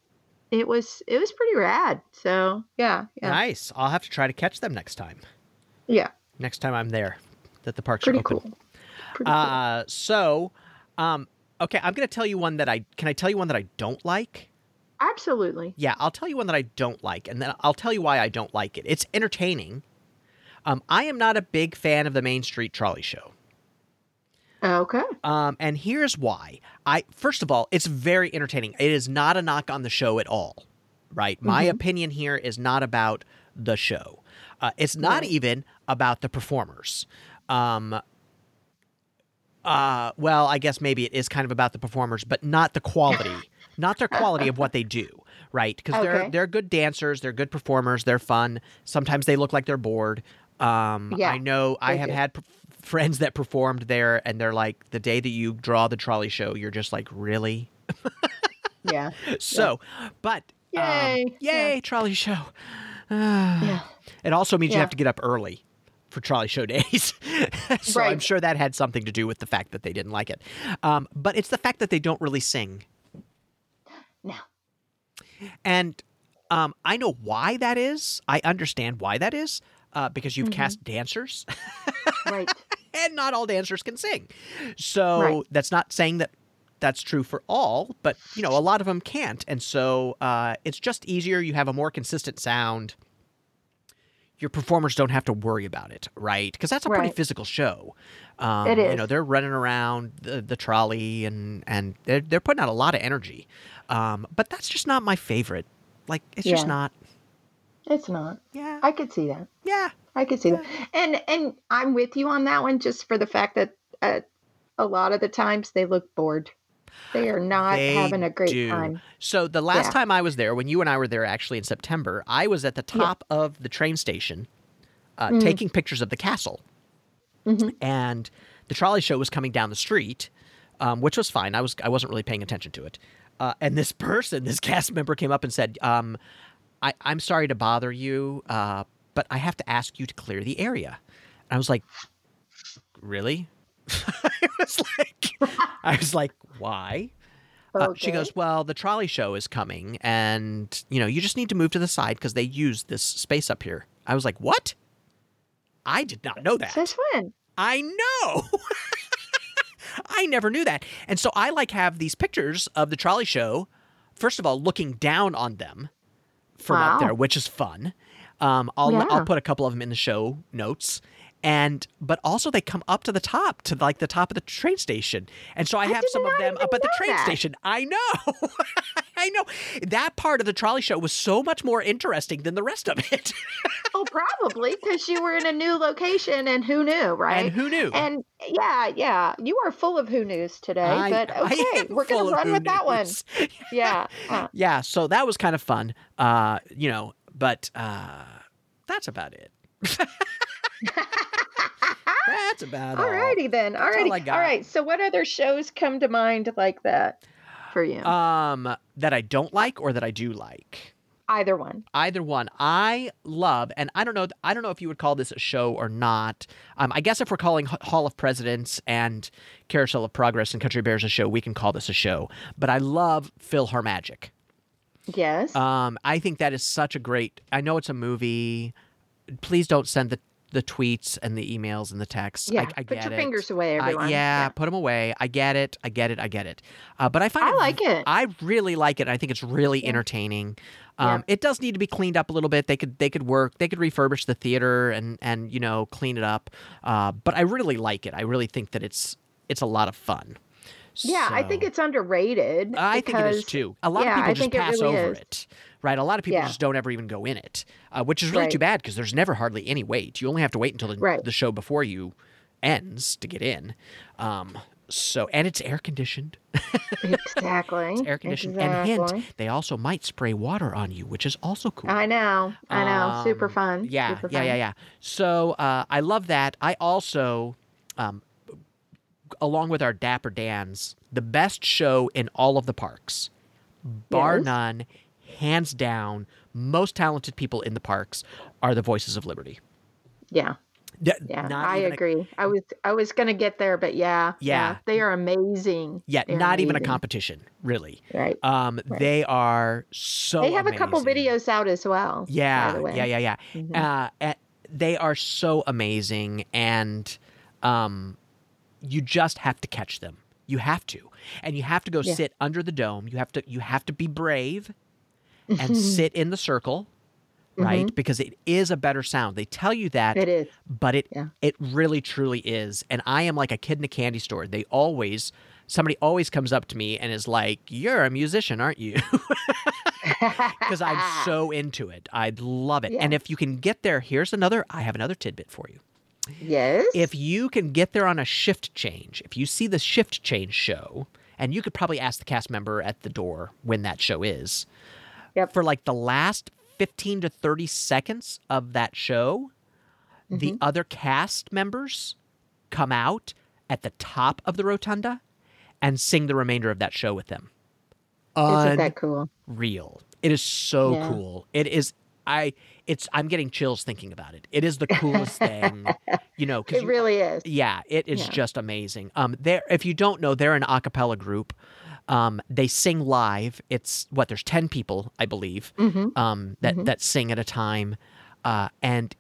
Speaker 2: it was it was pretty rad so yeah yeah
Speaker 1: Nice. I'll have to try to catch them next time.
Speaker 2: yeah
Speaker 1: Next time I'm there, that the parks
Speaker 2: pretty
Speaker 1: are open.
Speaker 2: cool pretty cool.
Speaker 1: Uh, so, um, okay, I'm gonna tell you one that I can. I tell you one that I don't like.
Speaker 2: absolutely
Speaker 1: Yeah, I'll tell you one that I don't like, and then I'll tell you why I don't like it. It's entertaining. Um, I am not a big fan of the Main Street Trolley Show.
Speaker 2: Okay
Speaker 1: Um, and here's why. I first of all, it's very entertaining. It is not a knock on the show at all, right? My
Speaker 2: Mhm.
Speaker 1: opinion here is not about the show. Uh, it's not
Speaker 2: Right.
Speaker 1: even about the performers. Um, uh, well, I guess maybe it is kind of about the performers, but not the quality, not their quality of what they do, right? Because they're they're good dancers, they're good performers, they're fun. Sometimes they look like they're bored. Um,
Speaker 2: Yeah,
Speaker 1: I know I have
Speaker 2: do.
Speaker 1: had friends that performed there, and they're like, the day that you draw the trolley show, you're just like, really?
Speaker 2: Yeah.
Speaker 1: So, but um,
Speaker 2: Yay.
Speaker 1: yay,
Speaker 2: Yeah.
Speaker 1: trolley show.
Speaker 2: Yeah.
Speaker 1: It also means you have to get up early for trolley show days. so I'm sure that had something to do with the fact that they didn't like it. Um, but it's the fact that they don't really sing.
Speaker 2: No.
Speaker 1: And um, I know why that is. I understand why that is uh, because you've
Speaker 2: Mhm.
Speaker 1: cast dancers.
Speaker 2: Right.
Speaker 1: and not all dancers can sing. So
Speaker 2: Right.
Speaker 1: that's not saying that that's true for all, but you know, a lot of them can't. And so uh, it's just easier. You have a more consistent sound. Your performers don't have to worry about it, right? Because that's a pretty physical show. Um,
Speaker 2: It
Speaker 1: You know, they're running around the, the trolley and and they're they're putting out a lot of energy. Um, but that's just not my favorite. Like it's just not.
Speaker 2: It's not.
Speaker 1: Yeah.
Speaker 2: I could see that.
Speaker 1: yeah.
Speaker 2: I could see that. And and I'm with you on that one just for the fact that uh, a lot of the times they look bored. They are not
Speaker 1: They
Speaker 2: having a great
Speaker 1: do.
Speaker 2: time.
Speaker 1: So the last
Speaker 2: Yeah.
Speaker 1: time I was there, when you and I were there actually in September, I was at the top of the train station uh,
Speaker 2: Mm.
Speaker 1: taking pictures of the castle.
Speaker 2: Mhm.
Speaker 1: And the trolley show was coming down the street, um, which was fine. I was I wasn't really paying attention to it. Uh, and this person, this cast member, came up and said, um, I, "I'm sorry to bother you, uh, but I have to ask you to clear the area." And I was like, "Really?" I was like, I was like, "Why?" Uh, she goes, "Well, the trolley show is coming, and you know, you just need to move to the side because they use this space up here." I was like, "What?" I did not know that.
Speaker 2: Since when?
Speaker 1: I know. I never knew that, and so I like have these pictures of the trolley show. First of all, looking down on them from up there, which is fun. Um, I'll
Speaker 2: Yeah.
Speaker 1: I'll put a couple of them in the show notes. And but also they come up to the top to like the top of the train station, and so I,
Speaker 2: I
Speaker 1: have some of them up at the train
Speaker 2: that.
Speaker 1: station. I know, I know. That part of the trolley show was so much more interesting than the rest of it.
Speaker 2: Oh, probably because you were in a new location and who knew, right?
Speaker 1: And who knew?
Speaker 2: And yeah, yeah, you are full of who news today.
Speaker 1: I-
Speaker 2: but okay, we're gonna run with that one. Yeah. uh,
Speaker 1: yeah, so that was kind of fun. Uh, you know, but uh, that's about it. That's about all.
Speaker 2: Alrighty then.
Speaker 1: All
Speaker 2: Alrighty.
Speaker 1: Got.
Speaker 2: All right. So, what other shows come to mind like that for you?
Speaker 1: Um, that I don't like or that I do like.
Speaker 2: Either one.
Speaker 1: Either one, I love, and I don't know. I don't know if you would call this a show or not. Um, I guess if we're calling H- Hall of Presidents and Carousel of Progress and Country Bears a show, we can call this a show. But I love Phil Magic.
Speaker 2: Yes.
Speaker 1: Um, I think that is such a great. I know it's a movie. Please don't send the the tweets and the emails and the texts.
Speaker 2: yeah.
Speaker 1: I, I
Speaker 2: Put your
Speaker 1: it.
Speaker 2: fingers away,
Speaker 1: I-
Speaker 2: everyone.
Speaker 1: yeah, put them away. I get it. I get it. I get it. Uh, but I find
Speaker 2: I
Speaker 1: it,
Speaker 2: like it.
Speaker 1: I really like it. I think it's really
Speaker 2: Yeah.
Speaker 1: entertaining.
Speaker 2: Yeah.
Speaker 1: Um, It does need to be cleaned up a little bit. They could they could work. They could refurbish the theater and and you know clean it up. Uh, but I really like it. I really think that it's it's a lot of fun.
Speaker 2: Yeah, I think it's underrated.
Speaker 1: I think it is too. A lot
Speaker 2: yeah,
Speaker 1: of people just pass
Speaker 2: really
Speaker 1: over
Speaker 2: is.
Speaker 1: it, right? A lot of people
Speaker 2: Yeah.
Speaker 1: just don't ever even go in it, uh, which is really too bad because there's never hardly any wait. You only have to wait until the,
Speaker 2: Right.
Speaker 1: the show before you ends to get in. Um, so and it's air conditioned.
Speaker 2: Exactly.
Speaker 1: It's air conditioned. And hint, they also might spray water on you, which is also cool.
Speaker 2: I know. I know. Super
Speaker 1: Um,
Speaker 2: fun.
Speaker 1: Yeah,
Speaker 2: Super
Speaker 1: yeah,
Speaker 2: fun.
Speaker 1: yeah, yeah. So uh, I love that. I also, um, along with our Dapper Dans, the best show in all of the parks, bar
Speaker 2: Yes.
Speaker 1: none, hands down, most talented people in the parks are the Voices of Liberty.
Speaker 2: Yeah.
Speaker 1: D-
Speaker 2: Yeah. I agree. I was I was gonna get there, but yeah.
Speaker 1: Yeah.
Speaker 2: They are amazing.
Speaker 1: yeah,
Speaker 2: They're
Speaker 1: not even a competition, really.
Speaker 2: Right.
Speaker 1: Um,
Speaker 2: Right.
Speaker 1: They are so.
Speaker 2: they have a couple videos out as well.
Speaker 1: Yeah, yeah, yeah, yeah.
Speaker 2: Mhm.
Speaker 1: Uh, eh, they are so amazing, and um, you just have to catch them. You have to, and you have to go
Speaker 2: Yeah.
Speaker 1: sit under the dome. You have to, you have to be brave, and sit in the circle, right? Because it is a better sound. They tell you that,
Speaker 2: Mm-hmm. It is.
Speaker 1: but it
Speaker 2: Yeah.
Speaker 1: it really truly is. And I am like a kid in a candy store. They always somebody always comes up to me and is like, "You're a musician, aren't you?" because I'm so into it. I love it. And if you can get there, here's another. I have another tidbit for you.
Speaker 2: yes.
Speaker 1: If you can get there on a shift change, if you see the shift change show, and you could probably ask the cast member at the door when that show is.
Speaker 2: Yep.
Speaker 1: For like the last 15 to 30 seconds of that show, the
Speaker 2: Mm-hmm.
Speaker 1: other cast members come out at the top of the rotunda and sing the remainder of that show with them.
Speaker 2: Isn't that cool?
Speaker 1: Real. It is so
Speaker 2: Yeah.
Speaker 1: cool. It is I it's I'm getting chills thinking about it. It is the coolest thing. You know, cuz
Speaker 2: It really is.
Speaker 1: yeah, it is
Speaker 2: Yeah.
Speaker 1: just amazing. Um, there, if you don't know, they're an a cappella group. Um, they sing live. It's what there's ten people, I believe,
Speaker 2: hmm
Speaker 1: um, that
Speaker 2: Mhm.
Speaker 1: that sing at a time, uh, and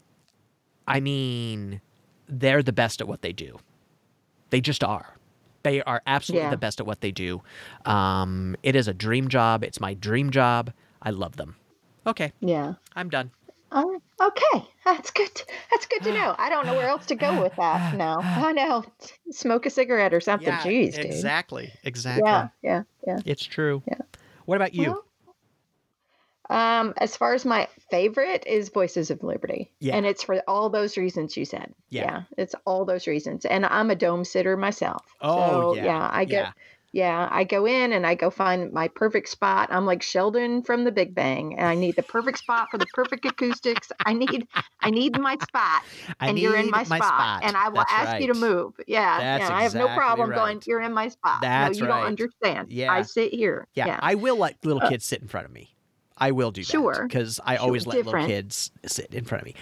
Speaker 1: I mean, they're the best at what they do. They just are. They are absolutely
Speaker 2: Yeah.
Speaker 1: the best at what they do. Um, it is a dream job. It's my dream job. I love them. Okay,
Speaker 2: Yeah.
Speaker 1: I'm done.
Speaker 2: Oh, okay. That's good. That's good to know. I don't know where else to go with that now. I know. Smoke a cigarette or something.
Speaker 1: Yeah,
Speaker 2: Jeez, dude.
Speaker 1: exactly, exactly.
Speaker 2: Yeah, yeah, yeah.
Speaker 1: It's true.
Speaker 2: Yeah.
Speaker 1: What about you?
Speaker 2: Well, um, as far as my favorite is Voices of Liberty.
Speaker 1: Yeah.
Speaker 2: And it's for all those reasons you said.
Speaker 1: Yeah.
Speaker 2: it's all those reasons. And I'm a dome sitter myself.
Speaker 1: Oh,
Speaker 2: so,
Speaker 1: yeah,
Speaker 2: I go
Speaker 1: yeah.
Speaker 2: Yeah, I go in and I go find my perfect spot. I'm like Sheldon from the Big Bang. And I need the perfect spot for the perfect acoustics. I need I need my spot.
Speaker 1: I
Speaker 2: and you're in
Speaker 1: need
Speaker 2: my spot, and I will
Speaker 1: That's
Speaker 2: ask you to move. Yeah,
Speaker 1: That's
Speaker 2: yeah. I have no problem going. You're in my spot.
Speaker 1: That's
Speaker 2: no, you
Speaker 1: right.
Speaker 2: don't understand.
Speaker 1: Yeah.
Speaker 2: I sit here.
Speaker 1: Yeah,
Speaker 2: Yeah,
Speaker 1: I will let little
Speaker 2: Uh,
Speaker 1: kids sit in front of me. I will do that.
Speaker 2: Sure.
Speaker 1: Because I
Speaker 2: Sure,
Speaker 1: always let little kids sit in front of me.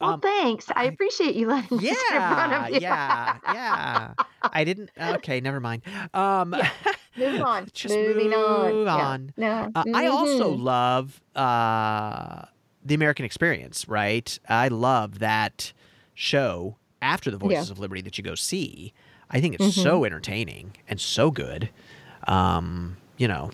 Speaker 2: Well,
Speaker 1: Um,
Speaker 2: thanks. I,
Speaker 1: I-
Speaker 2: appreciate you letting me sit in front
Speaker 1: yeah,
Speaker 2: of you.
Speaker 1: yeah, yeah. I didn't. Okay, never mind. Um,
Speaker 2: Move on.
Speaker 1: Just
Speaker 2: Moving on.
Speaker 1: move
Speaker 2: Yeah.
Speaker 1: on.
Speaker 2: No.
Speaker 1: uh, I also
Speaker 2: Mhm.
Speaker 1: love uh, the American Experience. Right, I love that show after the
Speaker 2: Yeah.
Speaker 1: Voices of Liberty that you go see. I think it's so entertaining and so good. Um, you know,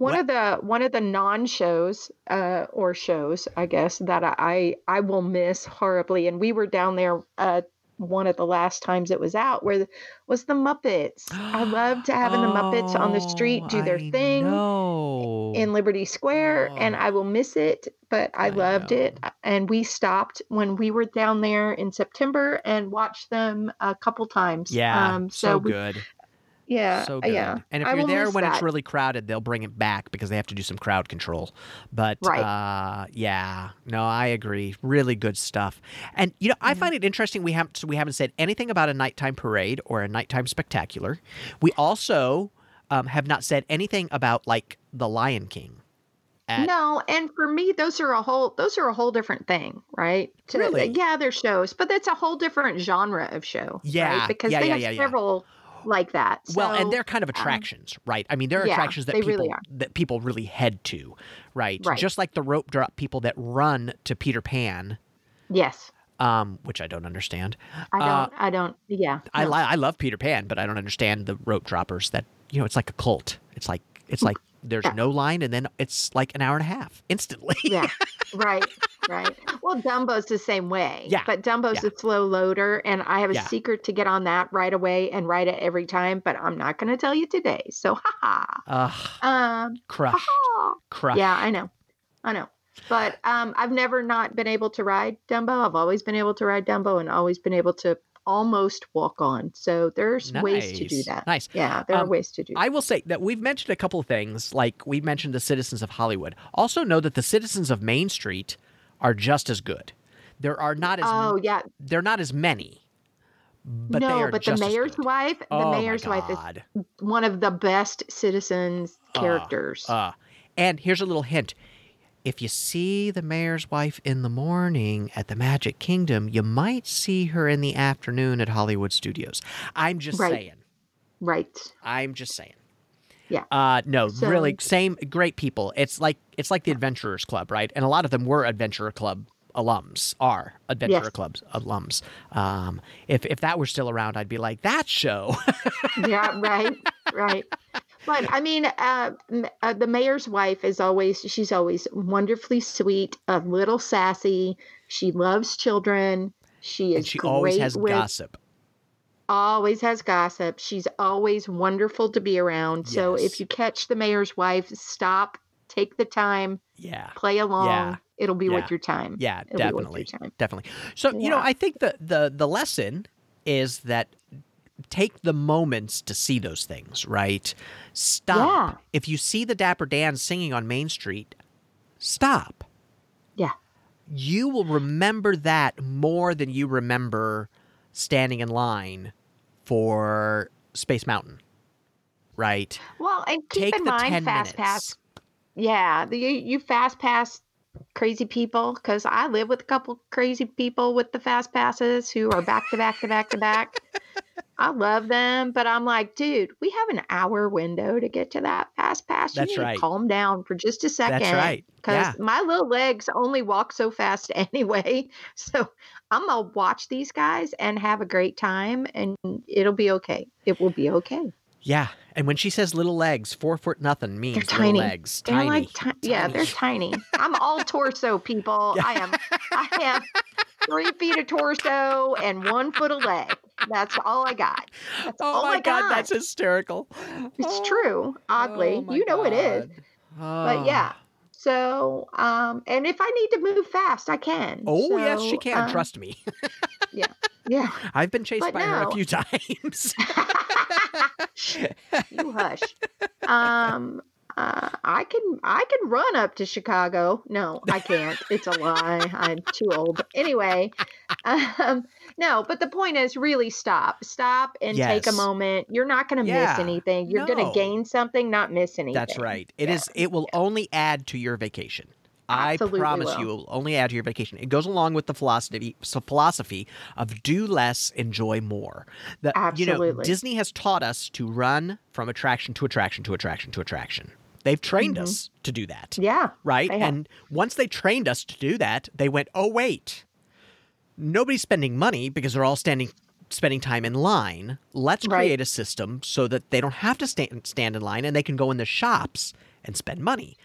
Speaker 2: one
Speaker 1: what-
Speaker 2: of the one of the non shows uh, or shows, I guess that I I will miss horribly. And we were down there. Uh, one of the last times it was out, where the, was the Muppets. I loved having the Muppets on the street do their
Speaker 1: Oh, I
Speaker 2: thing.
Speaker 1: know.
Speaker 2: in Liberty Square, and
Speaker 1: Oh.
Speaker 2: I will miss it, but I,
Speaker 1: I
Speaker 2: loved it. And we stopped when we were down there in September and watched them a couple times.
Speaker 1: Yeah,
Speaker 2: um,
Speaker 1: so,
Speaker 2: we-
Speaker 1: good,
Speaker 2: Yeah,
Speaker 1: so good.
Speaker 2: yeah.
Speaker 1: And if
Speaker 2: I
Speaker 1: you're there when it's really crowded, they'll bring it back because they have to do some crowd control. But
Speaker 2: Right.
Speaker 1: uh, yeah, no, I agree. Really good stuff. And you know, I
Speaker 2: Mhm.
Speaker 1: find it interesting. We haven't we haven't said anything about a nighttime parade or a nighttime spectacular. We also um, have not said anything about like the Lion King. at-
Speaker 2: No, and for me, those are a whole those are a whole different thing, right? To-
Speaker 1: Really?
Speaker 2: Yeah, they're shows, but that's a whole different genre of show.
Speaker 1: Yeah,
Speaker 2: right? because
Speaker 1: yeah,
Speaker 2: they
Speaker 1: yeah,
Speaker 2: have
Speaker 1: yeah, yeah.
Speaker 2: Like that.
Speaker 1: Well, and they're kind of attractions, right? I mean, they're
Speaker 2: yeah,
Speaker 1: attractions that people
Speaker 2: really
Speaker 1: that people really head to, right?
Speaker 2: Right.
Speaker 1: Just like the rope drop people that run to Peter Pan,
Speaker 2: yes,
Speaker 1: um, which I don't understand.
Speaker 2: I don't,
Speaker 1: Uh,
Speaker 2: I don't, yeah,
Speaker 1: I
Speaker 2: no.
Speaker 1: li- I love Peter Pan, but I don't understand the rope droppers. That you know, it's like a cult. It's like it's like there's
Speaker 2: Yeah.
Speaker 1: no line, and then it's like an hour and a half instantly.
Speaker 2: yeah, right, right. Well, Dumbo's the same way.
Speaker 1: Yeah,
Speaker 2: But Dumbo's
Speaker 1: yeah.
Speaker 2: a slow loader, and I have a
Speaker 1: Yeah.
Speaker 2: secret to get on that right away and write it every time. But I'm not going to tell you today. So, haha.
Speaker 1: Ugh,
Speaker 2: Um,
Speaker 1: crushed,
Speaker 2: haha.
Speaker 1: crushed.
Speaker 2: Yeah, I know, I know. But um, I've never not been able to ride Dumbo. I've always been able to ride Dumbo, and always been able to almost walk on. So there's ways to do that.
Speaker 1: Nice.
Speaker 2: Yeah, there are
Speaker 1: Um,
Speaker 2: ways to do. that.
Speaker 1: I will say that we've mentioned a couple of things, like we've mentioned the citizens of Hollywood. Also, know that the citizens of Main Street are just as good. There are not as
Speaker 2: oh yeah,
Speaker 1: they're not as many, but they
Speaker 2: no,
Speaker 1: are
Speaker 2: but the mayor's wife, the
Speaker 1: oh
Speaker 2: mayor's wife is one of the best citizens
Speaker 1: Uh,
Speaker 2: characters.
Speaker 1: Uh, and here's a little hint. If you see the mayor's wife in the morning at the Magic Kingdom, you might see her in the afternoon at Hollywood Studios. I'm just
Speaker 2: Right.
Speaker 1: saying.
Speaker 2: right.
Speaker 1: I'm just saying.
Speaker 2: Yeah.
Speaker 1: Uh no,
Speaker 2: So-
Speaker 1: really same great people. It's like it's like the Adventurers Club, right? And a lot of them were Adventurer Club alums, are Adventurer
Speaker 2: Yes.
Speaker 1: Clubs alums. Um if if that were still around, I'd be like, that show.
Speaker 2: yeah, right, right. But I mean, uh, uh, the mayor's wife is always, she's always wonderfully sweet, a little sassy. She loves children. She is
Speaker 1: and she always has
Speaker 2: with,
Speaker 1: gossip.
Speaker 2: always has gossip. She's always wonderful to be around. So if you catch the mayor's wife, stop take the time,
Speaker 1: Yeah.
Speaker 2: play along.
Speaker 1: Yeah.
Speaker 2: It'll be
Speaker 1: Yeah.
Speaker 2: worth your time.
Speaker 1: Yeah,
Speaker 2: It'll
Speaker 1: definitely.
Speaker 2: time.
Speaker 1: Definitely. So, you know, I think the the the lesson is that take the moments to see those things, right? Stop.
Speaker 2: Yeah.
Speaker 1: If you see the Dapper Dans singing on Main Street, stop.
Speaker 2: Yeah.
Speaker 1: You will remember that more than you remember standing in line for Space Mountain. Right?
Speaker 2: Well, and keep
Speaker 1: Take
Speaker 2: in
Speaker 1: the
Speaker 2: mind
Speaker 1: 10
Speaker 2: fast
Speaker 1: minutes.
Speaker 2: pass. Yeah, you fast pass crazy people because I live with a couple crazy people with the fast passes who are back to back to back to back. I love them, but I'm like, dude, we have an hour window to get to that fast pass. You
Speaker 1: That's
Speaker 2: need
Speaker 1: right.
Speaker 2: to calm down for just a second.
Speaker 1: That's right.
Speaker 2: Because
Speaker 1: Yeah.
Speaker 2: my little legs only walk so fast anyway. So I'm gonna watch these guys and have a great time, and it'll be okay. It will be okay.
Speaker 1: Yeah. And when she says little legs, four foot nothing means
Speaker 2: They're
Speaker 1: little legs.
Speaker 2: They're
Speaker 1: tiny.
Speaker 2: like, ti- yeah, they're
Speaker 1: Tiny.
Speaker 2: tiny. I'm all torso, people. I am, I have three feet of torso and one foot of leg. That's all I got. That's
Speaker 1: Oh
Speaker 2: all
Speaker 1: my
Speaker 2: I
Speaker 1: god,
Speaker 2: got.
Speaker 1: that's hysterical.
Speaker 2: it's
Speaker 1: Oh,
Speaker 2: true. Oddly,
Speaker 1: oh
Speaker 2: you know it is.
Speaker 1: God.
Speaker 2: But yeah. Oh. So, um, and if I need to move fast, I can.
Speaker 1: Oh yes, she can.
Speaker 2: um,
Speaker 1: Trust me.
Speaker 2: Yeah. Yeah.
Speaker 1: I've been chased
Speaker 2: But
Speaker 1: by her a few times.
Speaker 2: you hush. Um, uh, I can I can run up to Chicago. No, I can't. It's a lie. I'm too old. Anyway, um, no. But the point is, really stop, stop, and take a moment. You're not going to
Speaker 1: Yeah.
Speaker 2: miss anything. You're going to gain something, not miss anything.
Speaker 1: That's right. It
Speaker 2: Yeah.
Speaker 1: is. It will only add to your vacation. I promise
Speaker 2: will.
Speaker 1: you, it will only add to your vacation. It goes along with the philosophy so philosophy of do less, enjoy more. The, You know, Disney has taught us to run from attraction to attraction to attraction to attraction. They've trained us to do that.
Speaker 2: Mm-hmm. Yeah.
Speaker 1: right? And once they trained us to do that, they went, "Oh wait, nobody's spending money because they're all standing spending time in line. Let's
Speaker 2: Right.
Speaker 1: create a system so that they don't have to stand stand in line and they can go in the shops and spend money,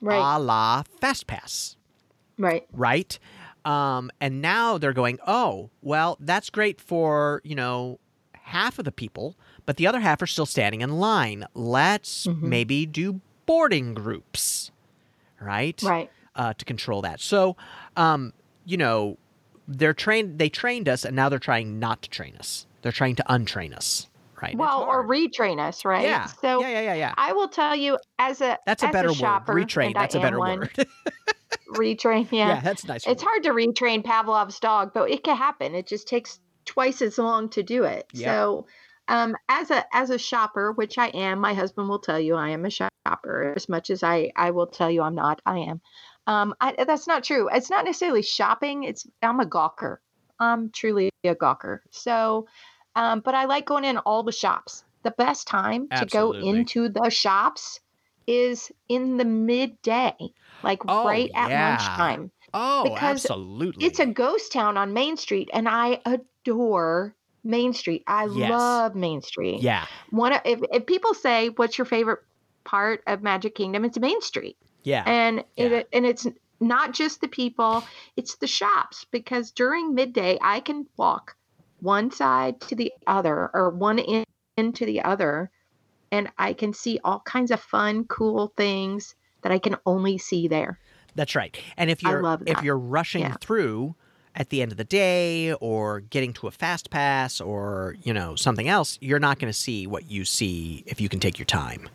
Speaker 2: Right.
Speaker 1: a la Fast Pass.
Speaker 2: right.
Speaker 1: right? Um, and now they're going, oh, well, that's great for you know half of the people, but the other half are still standing in line. Let's
Speaker 2: Mhm.
Speaker 1: maybe do boarding groups, right?
Speaker 2: Right.
Speaker 1: uh, to control that. So, um, you know, they're trained. They trained us, and now they're trying not to train us. They're trying to untrain us, right?
Speaker 2: Well, or retrain us, right?
Speaker 1: yeah,
Speaker 2: So
Speaker 1: yeah, yeah, yeah, yeah.
Speaker 2: I will tell you, as a
Speaker 1: That's a
Speaker 2: as
Speaker 1: better
Speaker 2: shopper,
Speaker 1: word. Retrain. That's a better
Speaker 2: one,
Speaker 1: word.
Speaker 2: Retrain.
Speaker 1: yeah.
Speaker 2: Yeah.
Speaker 1: that's nice.
Speaker 2: It's
Speaker 1: word.
Speaker 2: hard to retrain Pavlov's dog, but it can happen. It just takes twice as long to do it.
Speaker 1: Yep.
Speaker 2: So, um, as a as a shopper, which I am, my husband will tell you I am a shopper. As much as I I will tell you I'm not, I am. Um, I, that's not true. It's not necessarily shopping. It's I'm a gawker. I'm truly a gawker. So, um, but I like going in all the shops. The best time to go into the shops is in the midday, like
Speaker 1: Oh,
Speaker 2: right at
Speaker 1: yeah.
Speaker 2: lunchtime
Speaker 1: Oh,
Speaker 2: because
Speaker 1: absolutely.
Speaker 2: it's a ghost town on Main Street, and I adore Main Street. I
Speaker 1: Yes.
Speaker 2: love Main Street.
Speaker 1: yeah,
Speaker 2: One, of- if, if people say, "What's your favorite part of Magic Kingdom?" It's Main Street,
Speaker 1: yeah,
Speaker 2: and
Speaker 1: Yeah.
Speaker 2: it and it's not just the people; it's the shops. Because during midday, I can walk one side to the other, or one end to the other, and I can see all kinds of fun, cool things that I can only see there.
Speaker 1: that's right. And if you're
Speaker 2: love
Speaker 1: if you're rushing
Speaker 2: Yeah.
Speaker 1: through at the end of the day or getting to a fast pass or you know something else, you're not going to see what you see if you can take your time.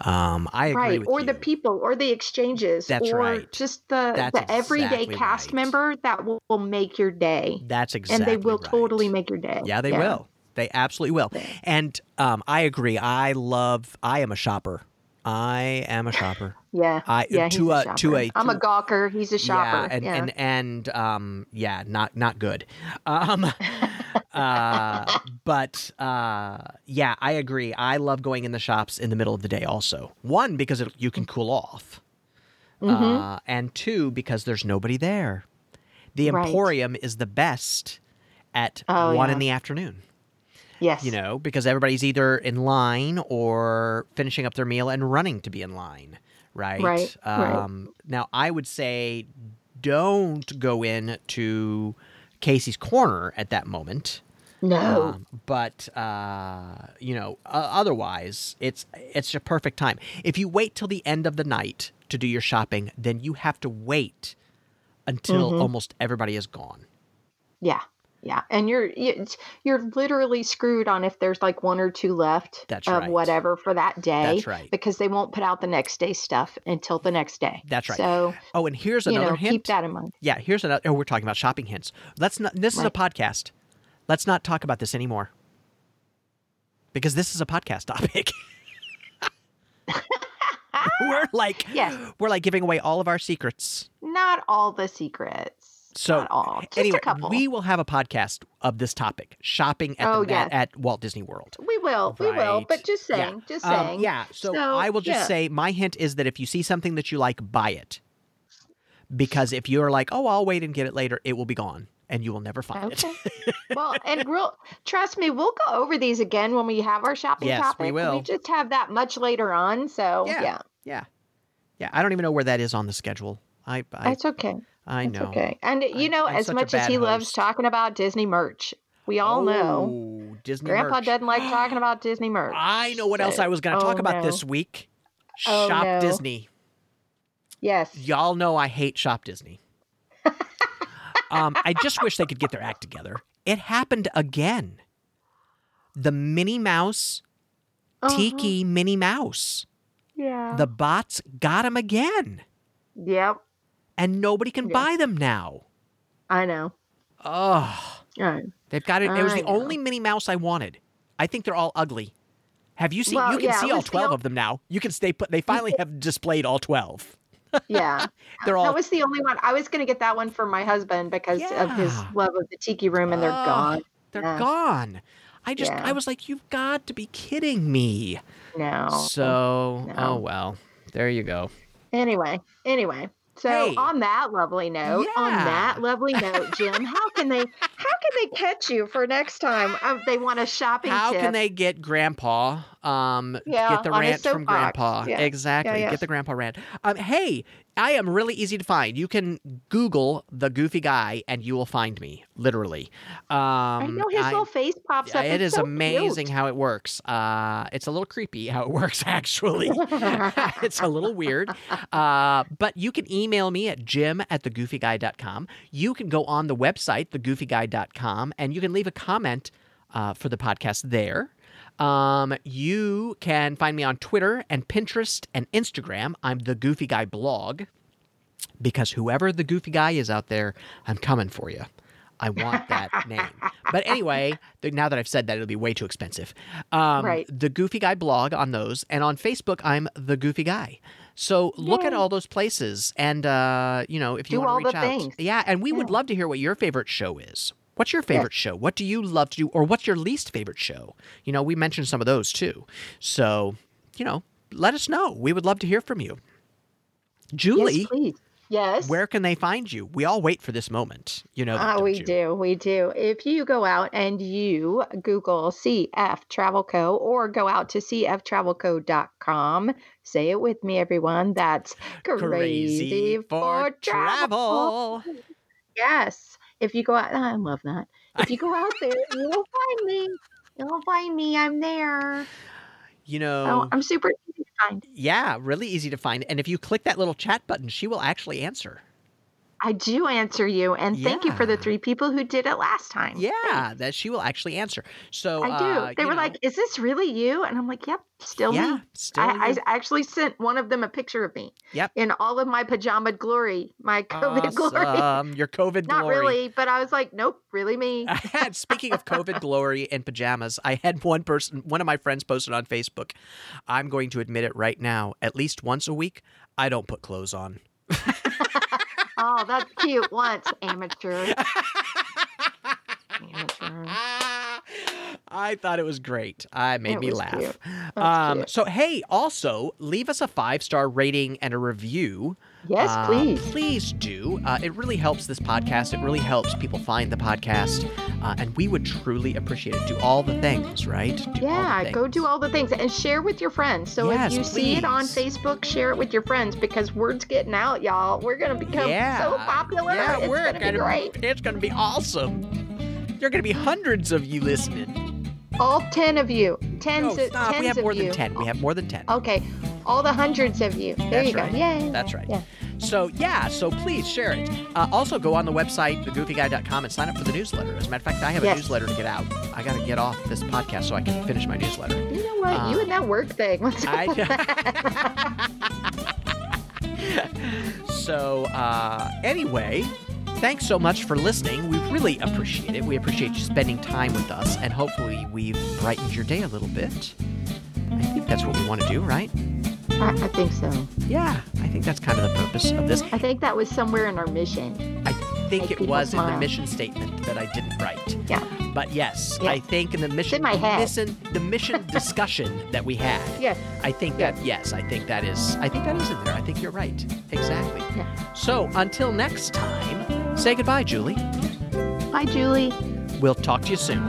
Speaker 1: Um, I agree
Speaker 2: right or
Speaker 1: you.
Speaker 2: the people or the exchanges
Speaker 1: That's
Speaker 2: or
Speaker 1: right.
Speaker 2: just the
Speaker 1: That's
Speaker 2: the everyday
Speaker 1: exactly
Speaker 2: cast
Speaker 1: right.
Speaker 2: member that will, will make your day
Speaker 1: That's exactly
Speaker 2: and they will
Speaker 1: right.
Speaker 2: totally make your day
Speaker 1: Yeah, they will. They absolutely will. And um, I agree. I love. I am a shopper. I am a shopper.
Speaker 2: yeah
Speaker 1: I
Speaker 2: yeah
Speaker 1: to
Speaker 2: he's
Speaker 1: a
Speaker 2: a
Speaker 1: to a
Speaker 2: i'm a gawker he's a shopper
Speaker 1: Yeah, and
Speaker 2: yeah.
Speaker 1: and and um, yeah, not not good. Um, uh, but uh, yeah, I agree. I love going in the shops in the middle of the day. Also, one because it, you can cool off,
Speaker 2: Mhm.
Speaker 1: uh, and two because there's nobody there. The
Speaker 2: Right.
Speaker 1: Emporium is the best at
Speaker 2: Oh,
Speaker 1: one
Speaker 2: yeah.
Speaker 1: in the afternoon.
Speaker 2: Yes
Speaker 1: you know, because everybody's either in line or finishing up their meal and running to be in line, right?
Speaker 2: Right, right.
Speaker 1: Um, Now, I would say don't go in to Casey's Corner at that moment.
Speaker 2: no
Speaker 1: Um, but uh, you know, uh, otherwise, it's it's a perfect time. If you wait till the end of the night, to do your shopping, then you have to wait until
Speaker 2: Mhm.
Speaker 1: almost everybody is gone.
Speaker 2: Yeah. Yeah. And you're you- you're literally screwed on if there's like one or two left
Speaker 1: That's
Speaker 2: of
Speaker 1: right.
Speaker 2: whatever for that day.
Speaker 1: That's right.
Speaker 2: Because they won't put out the next day stuff until the next day.
Speaker 1: That's right.
Speaker 2: So,
Speaker 1: Oh, and here's
Speaker 2: you
Speaker 1: another
Speaker 2: know,
Speaker 1: hint.
Speaker 2: keep that in mind.
Speaker 1: Yeah, here's another. Oh, we're talking about shopping hints. Let's not. This is a podcast. Let's not talk about this anymore because this is a podcast topic. we're like,
Speaker 2: Yes.
Speaker 1: we're like giving away all of our secrets.
Speaker 2: Not all the secrets.
Speaker 1: So
Speaker 2: Not all. Just
Speaker 1: anyway,
Speaker 2: a couple.
Speaker 1: we will have a podcast of this topic: shopping at
Speaker 2: Oh,
Speaker 1: the, at,
Speaker 2: yes.
Speaker 1: at Walt Disney World.
Speaker 2: We will. We will. But just
Speaker 1: Yeah.
Speaker 2: saying. Just
Speaker 1: Um,
Speaker 2: saying.
Speaker 1: yeah. So,
Speaker 2: So,
Speaker 1: I will just
Speaker 2: yeah.
Speaker 1: say my hint is that if you see something that you like, buy it. Because if you're like, oh, I'll wait and get it later, it will be gone and you will never find
Speaker 2: Okay.
Speaker 1: it.
Speaker 2: well, and real, trust me, we'll go over these again when we have our shopping
Speaker 1: Yes, we will.
Speaker 2: We just have that much later on, so
Speaker 1: Yeah.
Speaker 2: yeah,
Speaker 1: yeah. Yeah. I don't even know where that is on the schedule. I I,
Speaker 2: that's okay.
Speaker 1: I
Speaker 2: It's
Speaker 1: know.
Speaker 2: okay. And you
Speaker 1: I'm-
Speaker 2: know,
Speaker 1: I'm
Speaker 2: as much as he loves talking about Disney merch, we all know
Speaker 1: Oh, Disney
Speaker 2: Grandpa
Speaker 1: merch.
Speaker 2: doesn't like talking about Disney merch.
Speaker 1: I know what else I was going to talk
Speaker 2: oh,
Speaker 1: about
Speaker 2: no.
Speaker 1: this week.
Speaker 2: Oh,
Speaker 1: Shop
Speaker 2: no.
Speaker 1: Disney.
Speaker 2: Yes.
Speaker 1: Y'all know I hate Shop Disney. um, I just wish they could get their act together. It happened again. The Minnie Mouse,
Speaker 2: Uh-huh.
Speaker 1: Tiki Minnie Mouse.
Speaker 2: Yeah.
Speaker 1: The bots got him again,
Speaker 2: Yep.
Speaker 1: And nobody can
Speaker 2: Yeah.
Speaker 1: buy them now.
Speaker 2: I know.
Speaker 1: Oh,
Speaker 2: Yeah.
Speaker 1: they've got it. It was
Speaker 2: I
Speaker 1: the
Speaker 2: know.
Speaker 1: only Minnie Mouse I wanted. I think they're all ugly. Have you seen?
Speaker 2: Well,
Speaker 1: you can
Speaker 2: yeah,
Speaker 1: see all twelve
Speaker 2: the
Speaker 1: of them now. You can stay put. They finally have displayed all twelve.
Speaker 2: Yeah.
Speaker 1: They're all
Speaker 2: that was the only one. I was going to get that one for my husband because of his love of the tiki room, and they're
Speaker 1: Oh,
Speaker 2: gone.
Speaker 1: They're
Speaker 2: Yeah.
Speaker 1: gone. I just,
Speaker 2: Yeah.
Speaker 1: I was like, you've got to be kidding me.
Speaker 2: No.
Speaker 1: So,
Speaker 2: no.
Speaker 1: oh well, there you go.
Speaker 2: Anyway, anyway. So
Speaker 1: Hey.
Speaker 2: on that lovely note, on that lovely note, Jim, how can they how can they catch you for next time? Um, they want a shopping
Speaker 1: How
Speaker 2: tip.
Speaker 1: can they get Grandpa? Um,
Speaker 2: Yeah,
Speaker 1: get the rant from
Speaker 2: soapbox.
Speaker 1: Grandpa.
Speaker 2: Yeah.
Speaker 1: Exactly.
Speaker 2: yeah.
Speaker 1: Get the Grandpa rant. Um, hey, I am really easy to find. You can Google the Goofy Guy, and you will find me. Literally. Um,
Speaker 2: I know his
Speaker 1: I-
Speaker 2: little face pops up.
Speaker 1: it
Speaker 2: It's
Speaker 1: is
Speaker 2: so
Speaker 1: amazing
Speaker 2: cute.
Speaker 1: how it works. Uh, it's a little creepy how it works, actually. it's a little weird. Uh, but you can email me at jim at thegoofyguy.com. You can go on the website, thegoofyguy.com, and you can leave a comment uh, for the podcast there. Um, you can find me on Twitter and Pinterest and Instagram. I'm the Goofy Guy blog because whoever the Goofy Guy is out there, I'm coming for you. I want that name. But anyway, the, now that I've said that, it'll be way too expensive. Um,
Speaker 2: Right.
Speaker 1: The Goofy Guy blog on those, and on Facebook, I'm the Goofy Guy. So look at all those places, and uh, you know if you
Speaker 2: Do
Speaker 1: want to reach out,
Speaker 2: things.
Speaker 1: yeah. And we would love to hear what your favorite show is. What's your favorite show? What do you love to do, or what's your least favorite show? You know, we mentioned some of those too. So you know, let us know. We would love to hear from you. Julie,
Speaker 2: Yes. Yes.
Speaker 1: where can they find you? We all wait for this moment. You know, that,
Speaker 2: ah,
Speaker 1: don't
Speaker 2: we
Speaker 1: you?
Speaker 2: do. We do. If you go out and you Google CF Travel Co. or go out to cftravelco.com, say it with me, everyone. That's crazy, for travel. Yes. If you go out, I love that. If you go out there, you'll find me. You'll find me. I'm there.
Speaker 1: You
Speaker 2: So
Speaker 1: know,
Speaker 2: I'm super easy to find.
Speaker 1: yeah, really easy to find. And if you click that little chat button, she will actually answer.
Speaker 2: I do answer you, and thank you for the three people who did it last time.
Speaker 1: Yeah, that she will actually answer. So
Speaker 2: I do.
Speaker 1: uh,
Speaker 2: they were
Speaker 1: know,
Speaker 2: like, "Is this really you?" And I'm like, "Yep, still
Speaker 1: yeah,
Speaker 2: me."
Speaker 1: still
Speaker 2: I, I actually sent one of them a picture of me.
Speaker 1: Yep.
Speaker 2: In all of my pajama glory, my COVID glory.
Speaker 1: Awesome. Your COVID
Speaker 2: Not
Speaker 1: glory.
Speaker 2: really, but I was like, "Nope, really me."
Speaker 1: I had speaking of COVID glory and pajamas, I had one person, one of my friends posted on Facebook. I'm going to admit it right now. At least once a week, I don't put clothes on.
Speaker 2: oh, that's cute. Once amateur. Amateur.
Speaker 1: I thought it was great. I made
Speaker 2: It
Speaker 1: me laugh. Um, so hey, also leave us a five star rating and a review.
Speaker 2: Yes,
Speaker 1: Uh,
Speaker 2: please.
Speaker 1: Please do. Uh, it really helps this podcast. It really helps people find the podcast, uh, and we would truly appreciate it. Do all the things, right? Do all the
Speaker 2: Yeah, go do all the things and share with your friends. So
Speaker 1: Yes,
Speaker 2: if you see it on. Facebook, share it with your friends because word's getting out, y'all. We're gonna become
Speaker 1: yeah.
Speaker 2: so popular.
Speaker 1: Yeah,
Speaker 2: it's
Speaker 1: we're
Speaker 2: gonna, be great.
Speaker 1: It's gonna be awesome. There are gonna be hundreds of you listening.
Speaker 2: All ten of you, tens,
Speaker 1: No, stop.
Speaker 2: tens
Speaker 1: We have more
Speaker 2: you.
Speaker 1: than ten. We have more than ten.
Speaker 2: Okay, all the hundreds of you. There
Speaker 1: That's
Speaker 2: you
Speaker 1: right.
Speaker 2: go. Yay.
Speaker 1: That's right.
Speaker 2: Yeah.
Speaker 1: So, yeah, so please share it. Uh, also, go on the website, thegoofyguy.com, and sign up for the newsletter. As a matter of fact, I have a newsletter to get out. I got to get off this podcast so I can finish my newsletter.
Speaker 2: You know what?
Speaker 1: Uh,
Speaker 2: you and that work thing. What's with that?
Speaker 1: so, uh, anyway, thanks so much for listening. We really appreciate it. We appreciate you spending time with us, and hopefully, we've brightened your day a little bit. I think that's what we want to do, right?
Speaker 2: I, I think so.
Speaker 1: Yeah, I think that's kind of the purpose of this.
Speaker 2: I think that was somewhere in our mission.
Speaker 1: I think
Speaker 2: Make
Speaker 1: it was in the mission statement that I didn't write.
Speaker 2: Yeah.
Speaker 1: But yes,
Speaker 2: Yeah.
Speaker 1: I think in the mission, in
Speaker 2: my head.
Speaker 1: mission the mission discussion that we had,
Speaker 2: Yes.
Speaker 1: I think that yes, I think that is I think that is in there. I think you're right. Exactly.
Speaker 2: Yeah.
Speaker 1: So until next time, say goodbye, Julie.
Speaker 2: Bye, Julie.
Speaker 1: We'll talk to you soon.